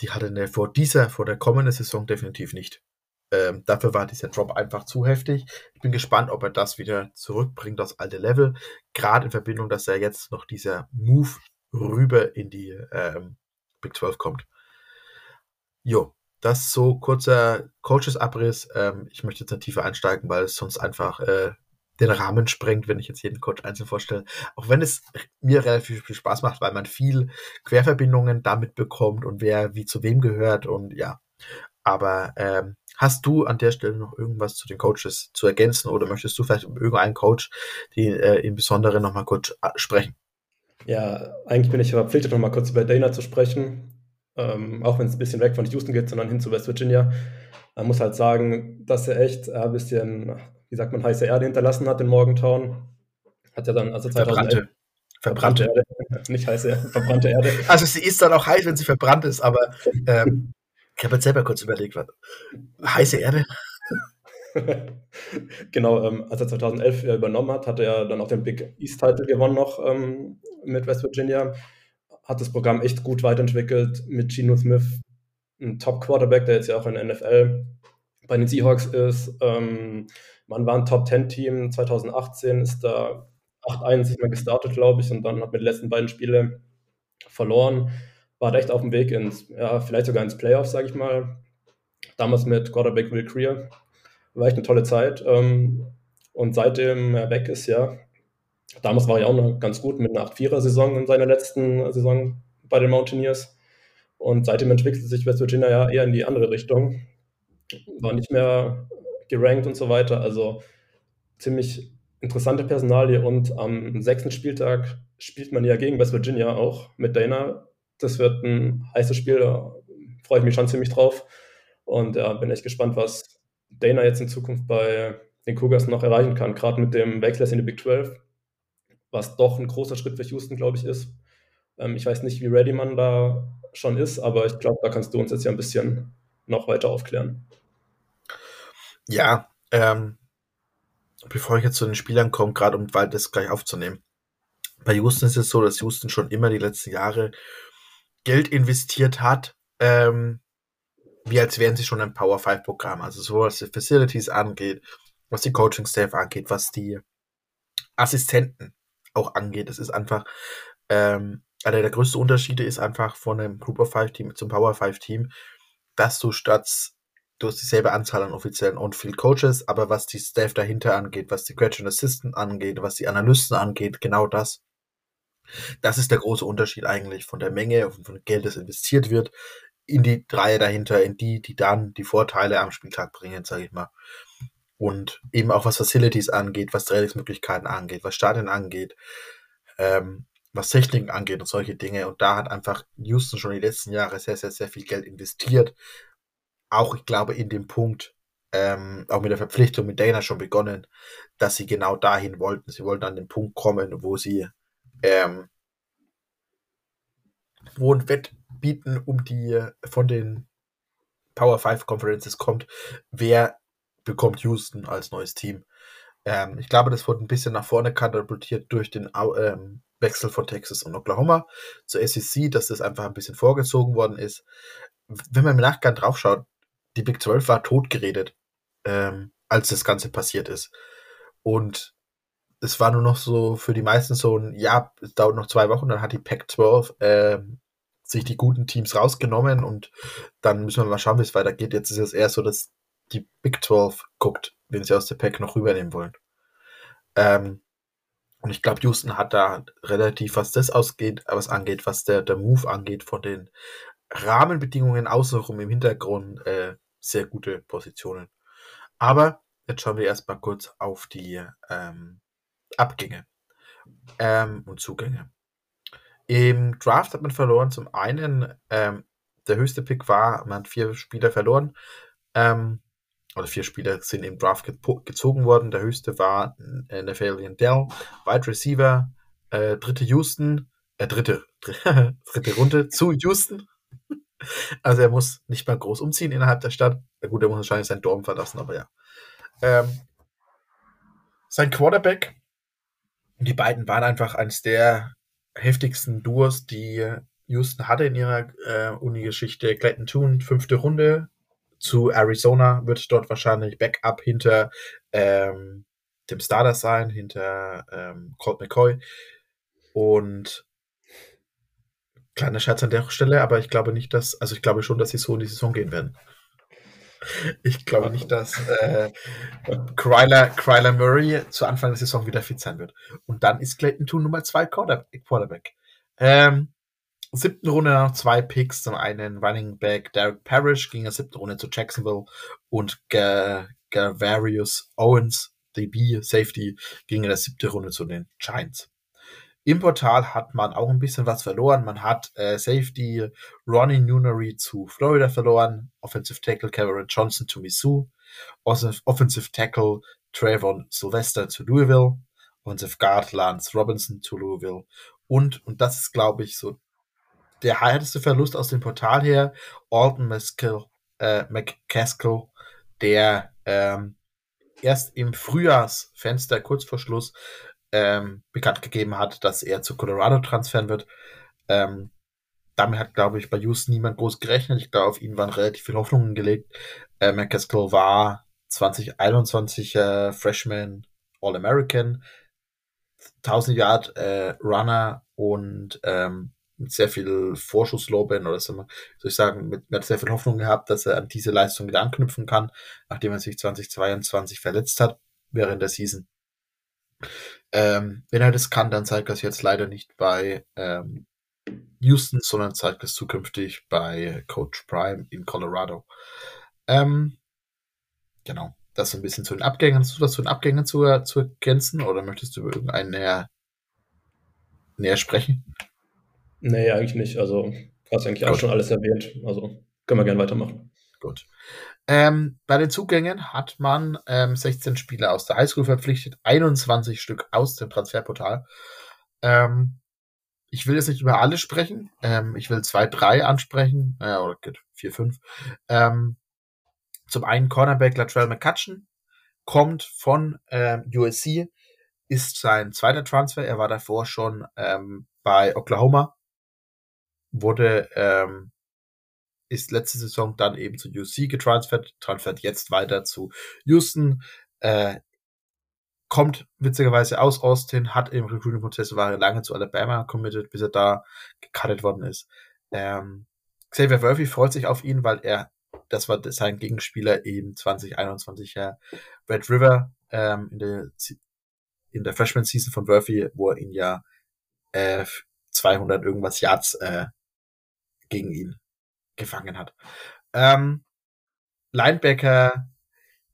Die hatte er vor dieser, vor der kommenden Saison definitiv nicht. Ähm, dafür war dieser Drop einfach zu heftig. Ich bin gespannt, ob er das wieder zurückbringt aufs alte Level. Gerade in Verbindung, dass er jetzt noch dieser Move rüber in die ähm, Big 12 kommt. Jo, das so kurzer Coaches-Abriss. Ähm, ich möchte jetzt nicht tiefer einsteigen, weil es sonst einfach äh, den Rahmen sprengt, wenn ich jetzt jeden Coach einzeln vorstelle. Auch wenn es mir relativ viel Spaß macht, weil man viel Querverbindungen damit bekommt und wer wie zu wem gehört und ja. Aber ähm, hast du an der Stelle noch irgendwas zu den Coaches zu ergänzen oder möchtest du vielleicht über irgendeinen Coach, die äh, im Besonderen nochmal kurz äh, sprechen? Ja, eigentlich bin ich verpflichtet, noch mal kurz über Dana zu sprechen. Ähm, auch wenn es ein bisschen weg von Houston geht, sondern hin zu West Virginia. Man muss halt sagen, dass er echt ein bisschen, wie sagt man, heiße Erde hinterlassen hat in Morgantown. Hat ja dann, also 2011, verbrannte. Verbrannte Erde, nicht heiße Erde, verbrannte Erde. Also sie ist dann auch heiß, wenn sie verbrannt ist, aber ähm, ich habe jetzt selber kurz überlegt, was, heiße Erde? genau, ähm, als er 2011 übernommen hat, hat er dann auch den Big East Title gewonnen noch ähm, mit West Virginia. Hat das Programm echt gut weiterentwickelt mit Geno Smith, ein Top-Quarterback, der jetzt ja auch in der NFL bei den Seahawks ist. Ähm, man war ein Top-10-Team 2018, ist da 8-1 nicht mehr gestartet, glaube ich, und dann hat mit den letzten beiden Spiele verloren. War echt auf dem Weg ins, ja, vielleicht sogar ins Playoff, sage ich mal. Damals mit Quarterback Will Creer. War echt eine tolle Zeit. Ähm, und seitdem er weg ist, ja, damals war er auch noch ganz gut mit einer 8-4er-Saison in seiner letzten Saison bei den Mountaineers. Und seitdem entwickelt sich West Virginia ja eher in die andere Richtung. War nicht mehr gerankt und so weiter. Also ziemlich interessante Personalie. Und am sechsten Spieltag spielt man ja gegen West Virginia auch mit Dana. Das wird ein heißes Spiel, da freue ich mich schon ziemlich drauf. Und ja, bin echt gespannt, was Dana jetzt in Zukunft bei den Cougars noch erreichen kann, gerade mit dem Wechsel in die Big 12, was doch ein großer Schritt für Houston, glaube ich, ist. Ähm, ich weiß nicht, wie ready man da schon ist, aber ich glaube, da kannst du uns jetzt ja ein bisschen noch weiter aufklären. Ja, ähm, bevor ich jetzt zu den Spielern komme, gerade um das gleich aufzunehmen. Bei Houston ist es so, dass Houston schon immer die letzten Jahre Geld investiert hat, ähm, wie als wären sie schon ein Power 5 Programm. Also so was die Facilities angeht, was die Coaching Staff angeht, was die Assistenten auch angeht. Es ist einfach, ähm, einer der größten Unterschiede ist einfach von einem Group of Five Team zum Power 5 Team, dass du statt du hast dieselbe Anzahl an offiziellen On-Field Coaches, aber was die Staff dahinter angeht, was die Graduate Assistant angeht, was die Analysten angeht, genau das. Das ist der große Unterschied eigentlich von der Menge, von Geld, das investiert wird, in die Reihe dahinter, in die, die dann die Vorteile am Spieltag bringen, sage ich mal. Und eben auch was Facilities angeht, was Trainingsmöglichkeiten angeht, was Stadien angeht, ähm, was Techniken angeht und solche Dinge. Und da hat einfach Houston schon die letzten Jahre sehr, sehr, sehr viel Geld investiert auch, ich glaube, in dem Punkt, ähm, auch mit der Verpflichtung mit Dana schon begonnen, dass sie genau dahin wollten. Sie wollten an den Punkt kommen, wo sie ähm, wo ein Wettbieten um die von den Power 5 Conferences kommt, wer bekommt Houston als neues Team. Ähm, ich glaube, das wurde ein bisschen nach vorne katapultiert durch den ähm, Wechsel von Texas und Oklahoma zur SEC, dass das einfach ein bisschen vorgezogen worden ist. Wenn man im Nachgang draufschaut, die Big 12 war totgeredet, ähm, als das Ganze passiert ist. Und es war nur noch so für die meisten so ein, ja, es dauert noch zwei Wochen, dann hat die Pac 12 äh, sich die guten Teams rausgenommen und dann müssen wir mal schauen, wie es weitergeht. Jetzt ist es eher so, dass die Big 12 guckt, wenn sie aus der Pack noch rübernehmen wollen. Ähm, und ich glaube, Houston hat da relativ, was das ausgeht, was angeht, was der, der Move angeht, von den Rahmenbedingungen außenrum im Hintergrund äh, sehr gute Positionen. Aber jetzt schauen wir erstmal kurz auf die ähm, Abgänge ähm, und Zugänge. Im Draft hat man verloren. Zum einen, ähm, der höchste Pick war, man hat vier Spieler verloren. Ähm, oder vier Spieler sind im Draft ge gezogen worden. Der höchste war Nathaniel Dell, Wide Receiver, äh, dritte Houston, äh, dritte, dritte Runde zu Houston. Also er muss nicht mal groß umziehen innerhalb der Stadt. Ja, gut, er muss wahrscheinlich sein Dorf verlassen, aber ja. Ähm, sein Quarterback, die beiden waren einfach eines der heftigsten Duos, die Houston hatte in ihrer äh, Uni-Geschichte. Clayton Toon, fünfte Runde zu Arizona, wird dort wahrscheinlich Backup hinter ähm, dem Starter sein, hinter ähm, Colt McCoy. Und Kleiner Scherz an der Stelle, aber ich glaube nicht, dass, also ich glaube schon, dass sie so in die Saison gehen werden. Ich glaube nicht, dass äh, Kryler Murray zu Anfang der Saison wieder fit sein wird. Und dann ist Clayton Toon Nummer 2 Quarterback. Ähm, siebten Runde noch zwei Picks. Zum einen Running Back Derek Parrish ging in der siebten Runde zu Jacksonville und Gavarius Owens, DB Safety, ging in der siebten Runde zu den Giants. Im Portal hat man auch ein bisschen was verloren. Man hat äh, Safety Ronnie Noonery zu Florida verloren, Offensive Tackle Cameron Johnson zu Mizzou, Offensive Tackle Trayvon Sylvester zu Louisville, Offensive Guard Lance Robinson zu Louisville und, und das ist, glaube ich, so der härteste Verlust aus dem Portal her, Alton McCaskill, äh, McCaskill der ähm, erst im Frühjahrsfenster kurz vor Schluss ähm, bekannt gegeben hat, dass er zu Colorado transfern wird. Ähm, damit hat, glaube ich, bei Houston niemand groß gerechnet. Ich glaube, auf ihn waren relativ viele Hoffnungen gelegt. Äh, McCaskill war 2021 äh, Freshman All-American, 1000 Yard äh, Runner und ähm, mit sehr viel Vorschusslorbeeren oder so, soll ich sagen, mit, mit sehr viel Hoffnung gehabt, dass er an diese Leistung wieder anknüpfen kann, nachdem er sich 2022 verletzt hat während der Season. Ähm, wenn er das kann, dann zeigt es jetzt leider nicht bei ähm, Houston, sondern zeigt es zukünftig bei Coach Prime in Colorado. Ähm, genau, das so ein bisschen zu den Abgängen. Hast du was zu den Abgängen zu, zu ergänzen oder möchtest du über irgendeinen näher, näher sprechen? Nee, eigentlich nicht. Also, hast eigentlich auch schon alles erwähnt. Also, können wir gerne weitermachen. Gut. Ähm, bei den Zugängen hat man ähm, 16 Spieler aus der Highschool verpflichtet, 21 Stück aus dem Transferportal. Ähm, ich will jetzt nicht über alle sprechen. Ähm, ich will zwei, drei ansprechen. Äh, oder geht vier, fünf. Ähm, zum einen Cornerback Latrell McCutcheon kommt von ähm, USC, ist sein zweiter Transfer. Er war davor schon bei Oklahoma, wurde ähm, ist letzte Saison dann eben zu UC getransfert, transfert jetzt weiter zu Houston, äh, kommt witzigerweise aus Austin, hat im Recruiting-Prozess war lange zu Alabama committed, bis er da gecuttet worden ist. Ähm, Xavier Murphy freut sich auf ihn, weil er, das war sein Gegenspieler im 2021 ja Red River ähm, in der in der Freshman Season von Murphy, wo er ihn ja äh, 200 irgendwas Yards äh, gegen ihn gefangen hat. Ähm, Linebacker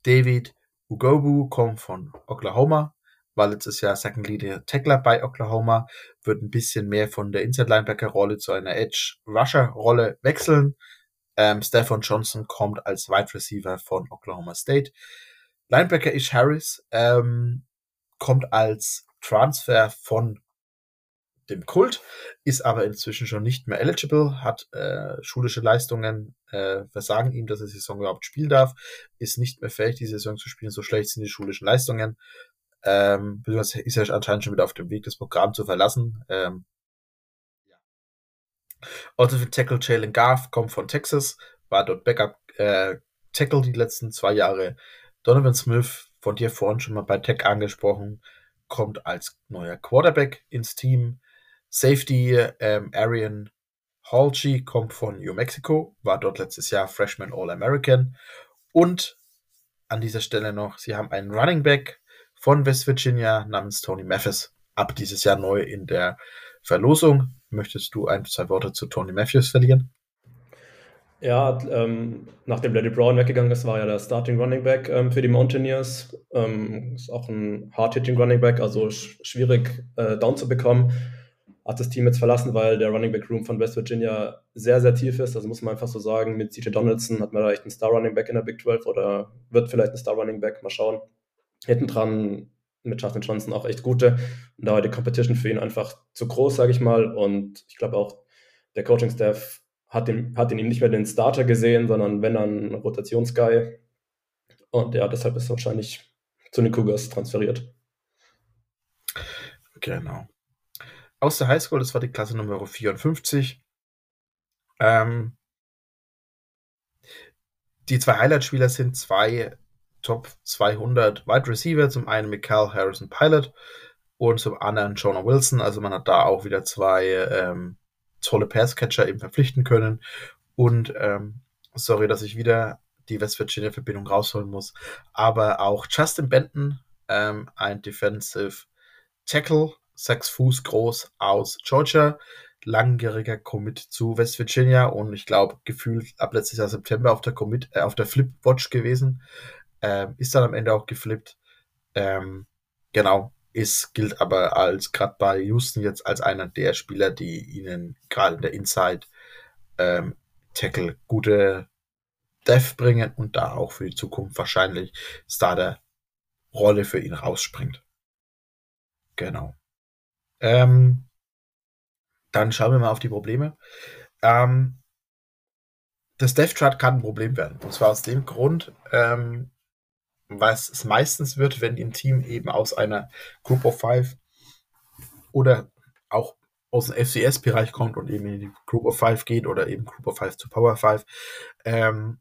David Ugobu kommt von Oklahoma, war letztes Jahr Second Leader Tackler bei Oklahoma, wird ein bisschen mehr von der Inside Linebacker Rolle zu einer Edge Rusher Rolle wechseln. Ähm, Stefan Johnson kommt als Wide Receiver von Oklahoma State. Linebacker Ish Harris ähm, kommt als Transfer von dem Kult, ist aber inzwischen schon nicht mehr eligible, hat äh, schulische Leistungen, äh, versagen ihm, dass er die Saison überhaupt spielen darf, ist nicht mehr fähig, die Saison zu spielen, so schlecht sind die schulischen Leistungen. Ähm, ist er anscheinend schon wieder auf dem Weg, das Programm zu verlassen. Ähm, ja. Offensive Tackle Jalen Garth kommt von Texas, war dort Backup äh, Tackle die letzten zwei Jahre. Donovan Smith, von dir vorhin schon mal bei Tech angesprochen, kommt als neuer Quarterback ins Team. Safety ähm, Arian Halchi kommt von New Mexico, war dort letztes Jahr Freshman All-American. Und an dieser Stelle noch, sie haben einen Running Back von West Virginia namens Tony Mathis, ab dieses Jahr neu in der Verlosung. Möchtest du ein, zwei Worte zu Tony Matthews verlieren? Ja, ähm, nachdem Lady Brown weggegangen ist, war ja der Starting Running Back ähm, für die Mountaineers. Ähm, ist auch ein Hard-Hitting Running Back, also sch schwierig äh, down zu bekommen hat das Team jetzt verlassen, weil der Running Back Room von West Virginia sehr, sehr tief ist. Also muss man einfach so sagen, mit CJ Donaldson hat man da echt einen Star Running Back in der Big 12 oder wird vielleicht ein Star Running Back, mal schauen. Hinten dran mit Justin Johnson auch echt gute. Und da war die Competition für ihn einfach zu groß, sage ich mal. Und ich glaube auch, der Coaching-Staff hat, hat in ihm nicht mehr den Starter gesehen, sondern wenn dann Rotationsguy. Und ja, deshalb ist er wahrscheinlich zu den Cougars transferiert. Genau aus der Highschool, das war die Klasse Nummer 54. Ähm, die zwei Highlight-Spieler sind zwei Top 200 Wide Receiver, zum einen Michael Harrison Pilot und zum anderen Jonah Wilson. Also man hat da auch wieder zwei ähm, tolle Passcatcher eben verpflichten können. Und ähm, sorry, dass ich wieder die West Virginia Verbindung rausholen muss, aber auch Justin Benton, ähm, ein Defensive Tackle, sechs Fuß groß aus Georgia, langjähriger Commit zu West Virginia und ich glaube gefühlt ab letztes Jahr September auf der Commit, äh, auf der Flip Watch gewesen, ähm, ist dann am Ende auch geflippt. Ähm, genau, ist, gilt aber als gerade bei Houston jetzt als einer der Spieler, die ihnen gerade in der Inside ähm, Tackle gute Def bringen und da auch für die Zukunft wahrscheinlich Starter Rolle für ihn rausspringt. Genau. Ähm, dann schauen wir mal auf die Probleme. Ähm, das Death Chart kann ein Problem werden. Und zwar aus dem Grund, ähm, was es meistens wird, wenn ein Team eben aus einer Group of Five oder auch aus dem FCS-Bereich kommt und eben in die Group of Five geht oder eben Group of Five zu Power Five. Ähm,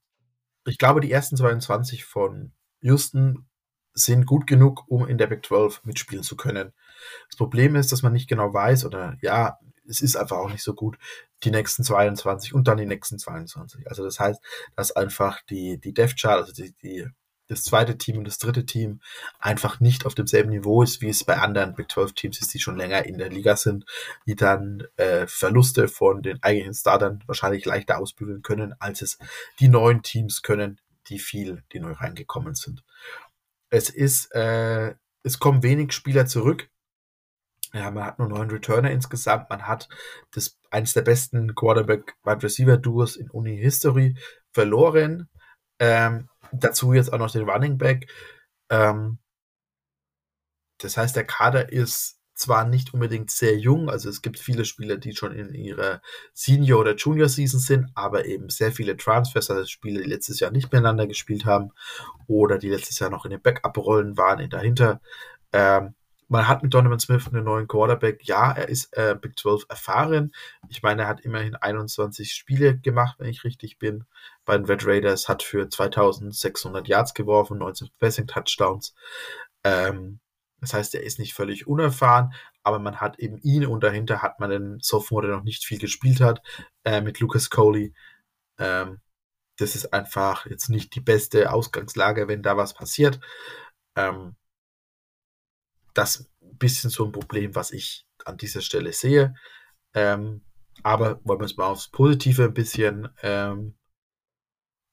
ich glaube, die ersten 22 von Houston sind gut genug, um in der Big 12 mitspielen zu können. Das Problem ist, dass man nicht genau weiß oder ja, es ist einfach auch nicht so gut, die nächsten 22 und dann die nächsten 22. Also das heißt, dass einfach die, die Death Chart, also die, die, das zweite Team und das dritte Team einfach nicht auf demselben Niveau ist, wie es bei anderen Big 12 Teams ist, die schon länger in der Liga sind, die dann äh, Verluste von den eigentlichen Startern wahrscheinlich leichter ausbügeln können, als es die neuen Teams können, die viel, die neu reingekommen sind. Es ist, äh, es kommen wenig Spieler zurück. Ja, man hat nur neun Returner insgesamt. Man hat das eines der besten Quarterback-Wide Receiver-Duos in Uni-History verloren. Ähm, dazu jetzt auch noch den Running Back. Ähm, das heißt, der Kader ist zwar nicht unbedingt sehr jung, also es gibt viele Spieler, die schon in ihrer Senior- oder Junior-Season sind, aber eben sehr viele Transfers, also Spieler, die letztes Jahr nicht miteinander gespielt haben oder die letztes Jahr noch in den Backup-Rollen waren, in dahinter. Ähm, man hat mit Donovan Smith einen neuen Quarterback. Ja, er ist äh, Big 12 erfahren. Ich meine, er hat immerhin 21 Spiele gemacht, wenn ich richtig bin. Bei den Red Raiders hat für 2600 Yards geworfen, 19 Passing Touchdowns. Ähm, das heißt, er ist nicht völlig unerfahren, aber man hat eben ihn und dahinter hat man den Sophomore, der noch nicht viel gespielt hat, äh, mit Lucas Coley. Ähm, das ist einfach jetzt nicht die beste Ausgangslage, wenn da was passiert. Ähm, das ein bisschen so ein Problem, was ich an dieser Stelle sehe. Ähm, aber wollen wir es mal aufs Positive ein bisschen ähm,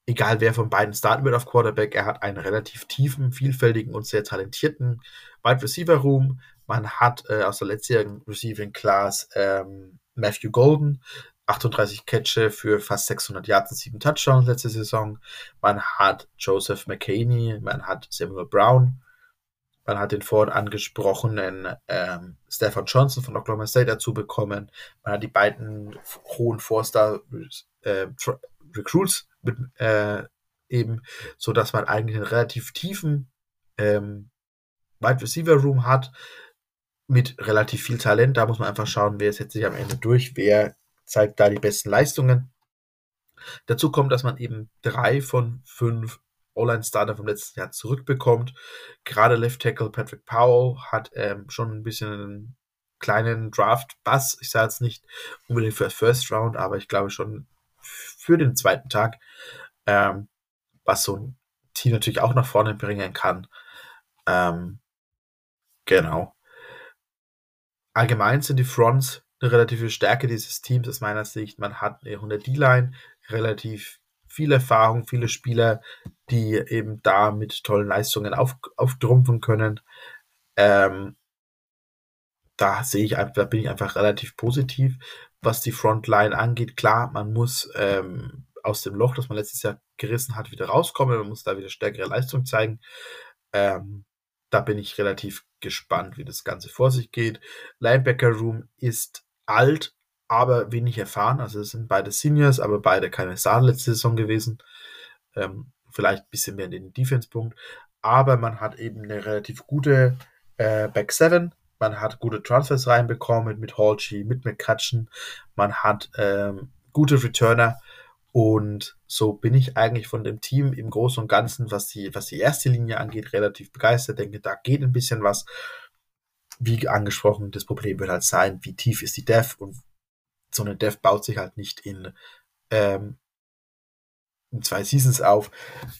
egal wer von beiden starten wird auf Quarterback, er hat einen relativ tiefen, vielfältigen und sehr talentierten Wide Receiver Room. Man hat äh, aus der letztjährigen Receiving Class ähm, Matthew Golden, 38 Catche für fast 600 Yards und 7 Touchdowns letzte Saison. Man hat Joseph McCaney, man hat Samuel Brown, man hat den vorhin angesprochenen ähm, Stefan Johnson von Oklahoma State dazu bekommen. Man hat die beiden hohen Forster äh, Recruits mit, äh, eben, so dass man eigentlich einen relativ tiefen ähm, Wide Receiver Room hat mit relativ viel Talent. Da muss man einfach schauen, wer setzt sich am Ende durch, wer zeigt da die besten Leistungen. Dazu kommt, dass man eben drei von fünf Online-Starter vom letzten Jahr zurückbekommt. Gerade Left Tackle Patrick Powell hat ähm, schon ein bisschen einen kleinen Draft-Bass. Ich sage jetzt nicht unbedingt für First Round, aber ich glaube schon für den zweiten Tag, ähm, was so ein Team natürlich auch nach vorne bringen kann. Ähm, genau. Allgemein sind die Fronts eine relative Stärke dieses Teams aus meiner Sicht. Man hat eine 100 D-Line, relativ viel Erfahrung, viele Spieler, die eben da mit tollen Leistungen auf, auftrumpfen können. Ähm, da sehe ich einfach, da bin ich einfach relativ positiv was die Frontline angeht. Klar, man muss ähm, aus dem Loch, das man letztes Jahr gerissen hat, wieder rauskommen. Man muss da wieder stärkere Leistung zeigen. Ähm, da bin ich relativ gespannt, wie das Ganze vor sich geht. Linebacker Room ist alt, aber wenig erfahren. Also es sind beide Seniors, aber beide keine Sahne letzte Saison gewesen. Ähm, vielleicht ein bisschen mehr in den Defense-Punkt. Aber man hat eben eine relativ gute äh, Back 7 man hat gute Transfers reinbekommen mit Halsey, mit McCutcheon. Man hat ähm, gute Returner. Und so bin ich eigentlich von dem Team im Großen und Ganzen, was die, was die erste Linie angeht, relativ begeistert. Denke, da geht ein bisschen was. Wie angesprochen, das Problem wird halt sein, wie tief ist die Dev und so eine Dev baut sich halt nicht in ähm, zwei Seasons auf.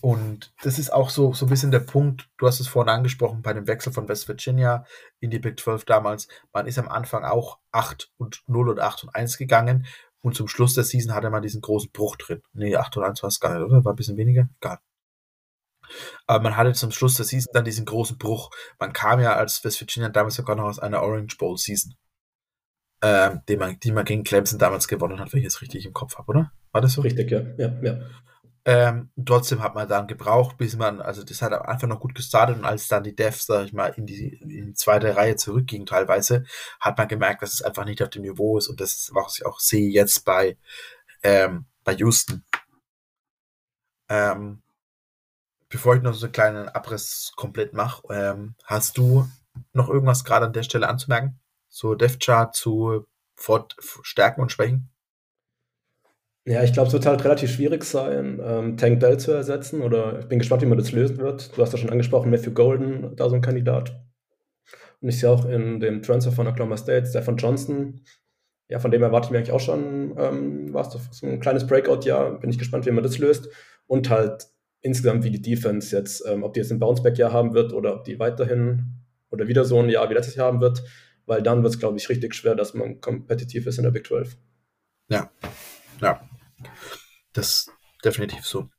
Und das ist auch so, so ein bisschen der Punkt, du hast es vorhin angesprochen, bei dem Wechsel von West Virginia in die Big 12 damals. Man ist am Anfang auch 8 und 0 und 8 und 1 gegangen. Und zum Schluss der Season hatte man diesen großen Bruch drin. Nee, 8 und 1 war es gar nicht, oder? War ein bisschen weniger? Egal. Aber man hatte zum Schluss der Season dann diesen großen Bruch. Man kam ja als West Virginia damals sogar noch aus einer Orange Bowl Season. Ähm, die, man, die man gegen Clemson damals gewonnen hat, wenn ich es richtig im Kopf habe, oder? War das so? Richtig, ja. ja, ja. Ähm, trotzdem hat man dann gebraucht, bis man, also das hat einfach noch gut gestartet und als dann die Devs, sag ich mal, in die, in die zweite Reihe zurückgingen teilweise, hat man gemerkt, dass es einfach nicht auf dem Niveau ist und das ist, was ich auch sehe jetzt bei, ähm, bei Houston. Ähm, bevor ich noch so einen kleinen Abriss komplett mache, ähm, hast du noch irgendwas gerade an der Stelle anzumerken? So Dev Chart zu Fort Stärken und Schwächen? Ja, ich glaube, es wird halt relativ schwierig sein, ähm, Tank Bell zu ersetzen. Oder ich bin gespannt, wie man das lösen wird. Du hast ja schon angesprochen, Matthew Golden, da so ein Kandidat. Und ich sehe auch in dem Transfer von Oklahoma State, Stefan Johnson. Ja, von dem erwarte ich mir eigentlich auch schon ähm, was, so ein kleines Breakout-Jahr. Bin ich gespannt, wie man das löst. Und halt insgesamt, wie die Defense jetzt, ähm, ob die jetzt ein Bounceback-Jahr haben wird oder ob die weiterhin oder wieder so ein Jahr wie letztes Jahr haben wird. Weil dann wird es, glaube ich, richtig schwer, dass man kompetitiv ist in der Big 12. Ja, ja, das ist definitiv so.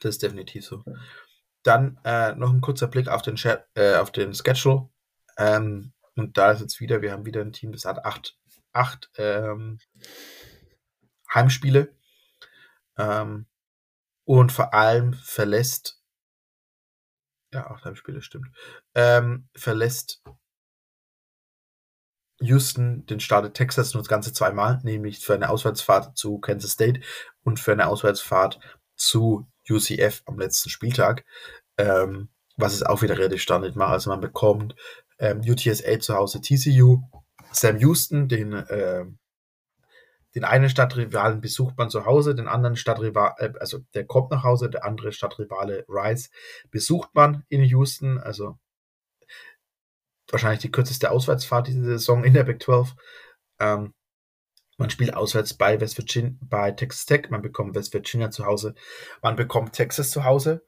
Das ist definitiv so. Dann äh, noch ein kurzer Blick auf den, Chat, äh, auf den Schedule. Ähm, und da ist jetzt wieder, wir haben wieder ein Team, das hat acht, acht ähm, Heimspiele. Ähm, und vor allem verlässt, ja, acht Heimspiele, stimmt, ähm, verlässt Houston, den startet Texas nur das Ganze zweimal, nämlich für eine Auswärtsfahrt zu Kansas State und für eine Auswärtsfahrt zu UCF am letzten Spieltag, ähm, was es auch wieder relativ standard macht. Also man bekommt ähm, UTSA zu Hause TCU, Sam Houston, den, äh, den einen Stadtrivalen besucht man zu Hause, den anderen Stadtrivalen, äh, also der kommt nach Hause, der andere Stadtrivale Rice besucht man in Houston, also wahrscheinlich die kürzeste Auswärtsfahrt diese Saison in der Big 12. Ähm, man spielt auswärts bei West Virginia, bei Texas Tech, man bekommt West Virginia zu Hause, man bekommt Texas zu Hause,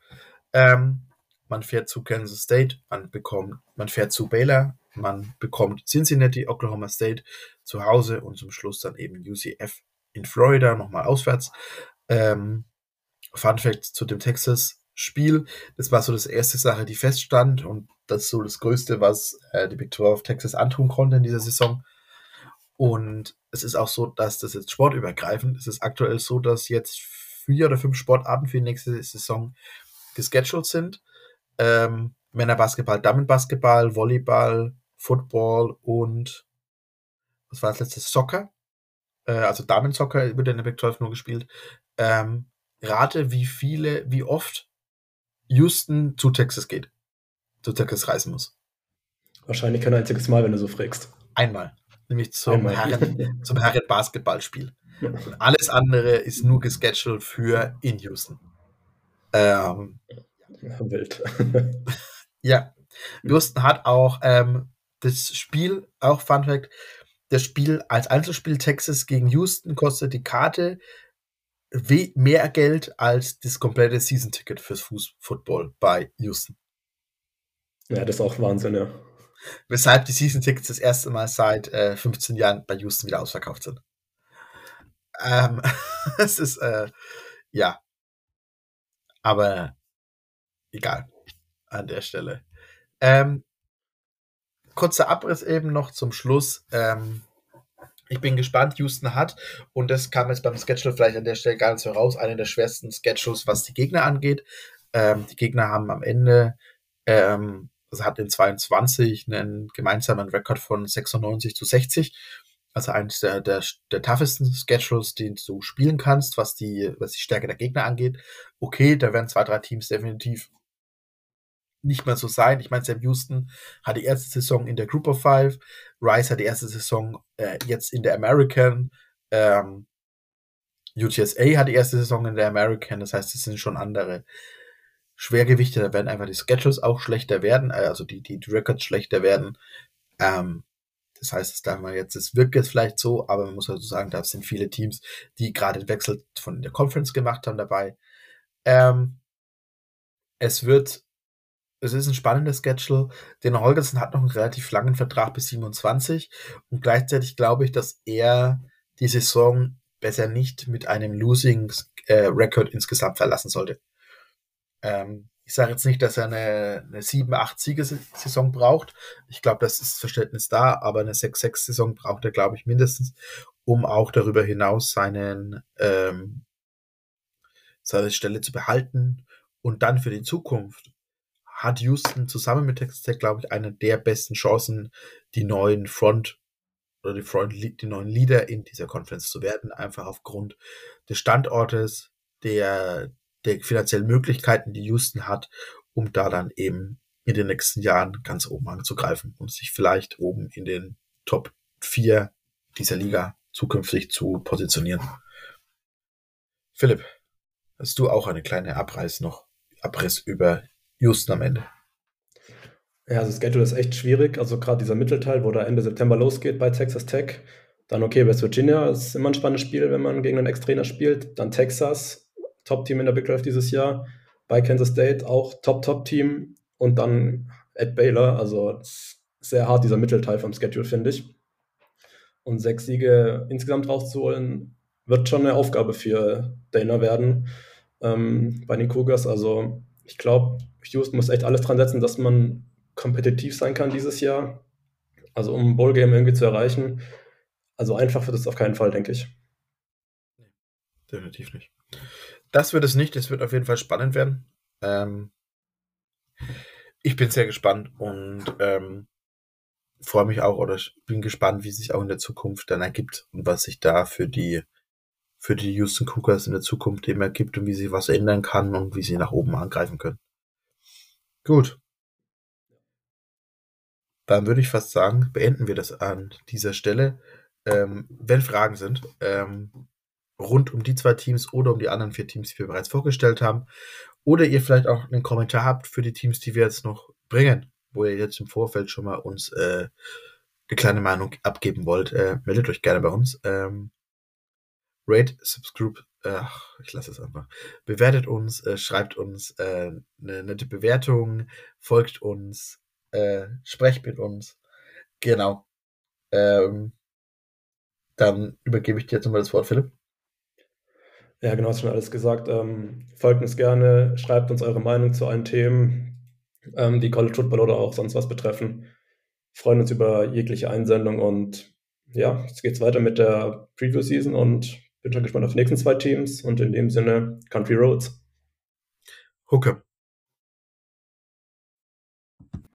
ähm, man fährt zu Kansas State, man bekommt, man fährt zu Baylor, man bekommt Cincinnati, Oklahoma State zu Hause und zum Schluss dann eben UCF in Florida, nochmal auswärts. Ähm, Fun Fact zu dem Texas Spiel. Das war so das erste Sache, die feststand und das so das Größte, was äh, die Big 12 Texas antun konnte in dieser Saison. Und es ist auch so, dass das jetzt sportübergreifend ist. Es ist aktuell so, dass jetzt vier oder fünf Sportarten für die nächste Saison gescheduled sind. Ähm, Männerbasketball, Damenbasketball, Volleyball, Football und was war das letzte? Soccer. Äh, also Damensoccer wird in der Big 12 nur gespielt. Ähm, rate, wie viele, wie oft Houston zu Texas geht. Zu Texas reisen muss. Wahrscheinlich kein einziges Mal, wenn du so fragst. Einmal. Nämlich zum, Herren, zum Herren-Basketballspiel. Ja. Alles andere ist nur gescheduled für in Houston. Ähm, Wild. ja. Houston hat auch ähm, das Spiel, auch Fun Fact, das Spiel als Einzelspiel Texas gegen Houston kostet die Karte mehr Geld als das komplette Season-Ticket fürs Fuß Football bei Houston. Ja, das ist auch Wahnsinn, ja. Weshalb die Season-Tickets das erste Mal seit äh, 15 Jahren bei Houston wieder ausverkauft sind. Ähm, es ist, äh, ja. Aber egal. An der Stelle. Ähm, kurzer Abriss eben noch zum Schluss. Ähm, ich bin gespannt, Houston hat, und das kam jetzt beim Schedule vielleicht an der Stelle gar nicht so raus, einen der schwersten Schedules, was die Gegner angeht. Ähm, die Gegner haben am Ende, ähm, also hat in 22 einen gemeinsamen Rekord von 96 zu 60. Also eines der, der, der toughesten Schedules, den du spielen kannst, was die, was die Stärke der Gegner angeht. Okay, da werden zwei, drei Teams definitiv nicht mehr so sein. Ich meine, Sam Houston hat die erste Saison in der Group of Five, Rice hat die erste Saison äh, jetzt in der American, ähm, UTSA hat die erste Saison in der American, das heißt, es sind schon andere Schwergewichte, da werden einfach die Schedules auch schlechter werden, äh, also die, die, Records schlechter werden. Ähm, das heißt, es darf man jetzt, es wirkt jetzt vielleicht so, aber man muss also sagen, da sind viele Teams, die gerade den Wechsel von der Conference gemacht haben dabei. Ähm, es wird es ist ein spannender Schedule. Den Holgersen hat noch einen relativ langen Vertrag bis 27 und gleichzeitig glaube ich, dass er die Saison besser nicht mit einem Losing äh, Record insgesamt verlassen sollte. Ähm, Ich sage jetzt nicht, dass er eine, eine 7-8-Siegesaison braucht. Ich glaube, das ist Verständnis da, aber eine 6-6-Saison braucht er, glaube ich, mindestens, um auch darüber hinaus seinen, ähm, seine Stelle zu behalten. Und dann für die Zukunft hat Houston zusammen mit Texas Tech, glaube ich, eine der besten Chancen, die neuen Front oder die, Front, die neuen Leader in dieser Conference zu werden, einfach aufgrund des Standortes, der, der finanziellen Möglichkeiten, die Houston hat, um da dann eben in den nächsten Jahren ganz oben anzugreifen und sich vielleicht oben in den Top 4 dieser Liga zukünftig zu positionieren. Philipp, hast du auch eine kleine Abreiß noch, Abriss über Houston am Ende? Ja, also Schedule ist echt schwierig. Also gerade dieser Mittelteil, wo da Ende September losgeht bei Texas Tech. Dann okay, West Virginia ist immer ein spannendes Spiel, wenn man gegen einen Ex-Trainer spielt. Dann Texas, Top-Team in der Big 12 dieses Jahr. Bei Kansas State auch Top-Top-Team. Und dann at Baylor. Also sehr hart dieser Mittelteil vom Schedule, finde ich. Und sechs Siege insgesamt rauszuholen, wird schon eine Aufgabe für Dana werden ähm, bei den Cougars. Also ich glaube, Houston muss echt alles dran setzen, dass man kompetitiv sein kann dieses Jahr. Also um ein Bowl-Game irgendwie zu erreichen. Also einfach wird es auf keinen Fall, denke ich. Definitiv nicht. Das wird es nicht. Es wird auf jeden Fall spannend werden. Ähm, ich bin sehr gespannt und ähm, freue mich auch oder bin gespannt, wie sich auch in der Zukunft dann ergibt und was sich da für die für die Houston Cougars in der Zukunft eben ergibt und wie sich was ändern kann und wie sie nach oben angreifen können. Gut. Dann würde ich fast sagen, beenden wir das an dieser Stelle. Ähm, wenn Fragen sind, ähm, rund um die zwei Teams oder um die anderen vier Teams, die wir bereits vorgestellt haben, oder ihr vielleicht auch einen Kommentar habt für die Teams, die wir jetzt noch bringen, wo ihr jetzt im Vorfeld schon mal uns äh, eine kleine Meinung abgeben wollt, äh, meldet euch gerne bei uns. Ähm, rate, subscribe, ach, ich lasse es einfach. Bewertet uns, äh, schreibt uns äh, eine nette Bewertung, folgt uns, äh, sprecht mit uns. Genau. Ähm, dann übergebe ich dir jetzt nochmal das Wort, Philipp. Ja, genau, hast schon alles gesagt. Ähm, folgt uns gerne, schreibt uns eure Meinung zu allen Themen, ähm, die College Football oder auch sonst was betreffen. freuen uns über jegliche Einsendung und ja, jetzt geht's weiter mit der Preview-Season und bin schon gespannt auf die nächsten zwei Teams und in dem Sinne Country Roads. Hooke.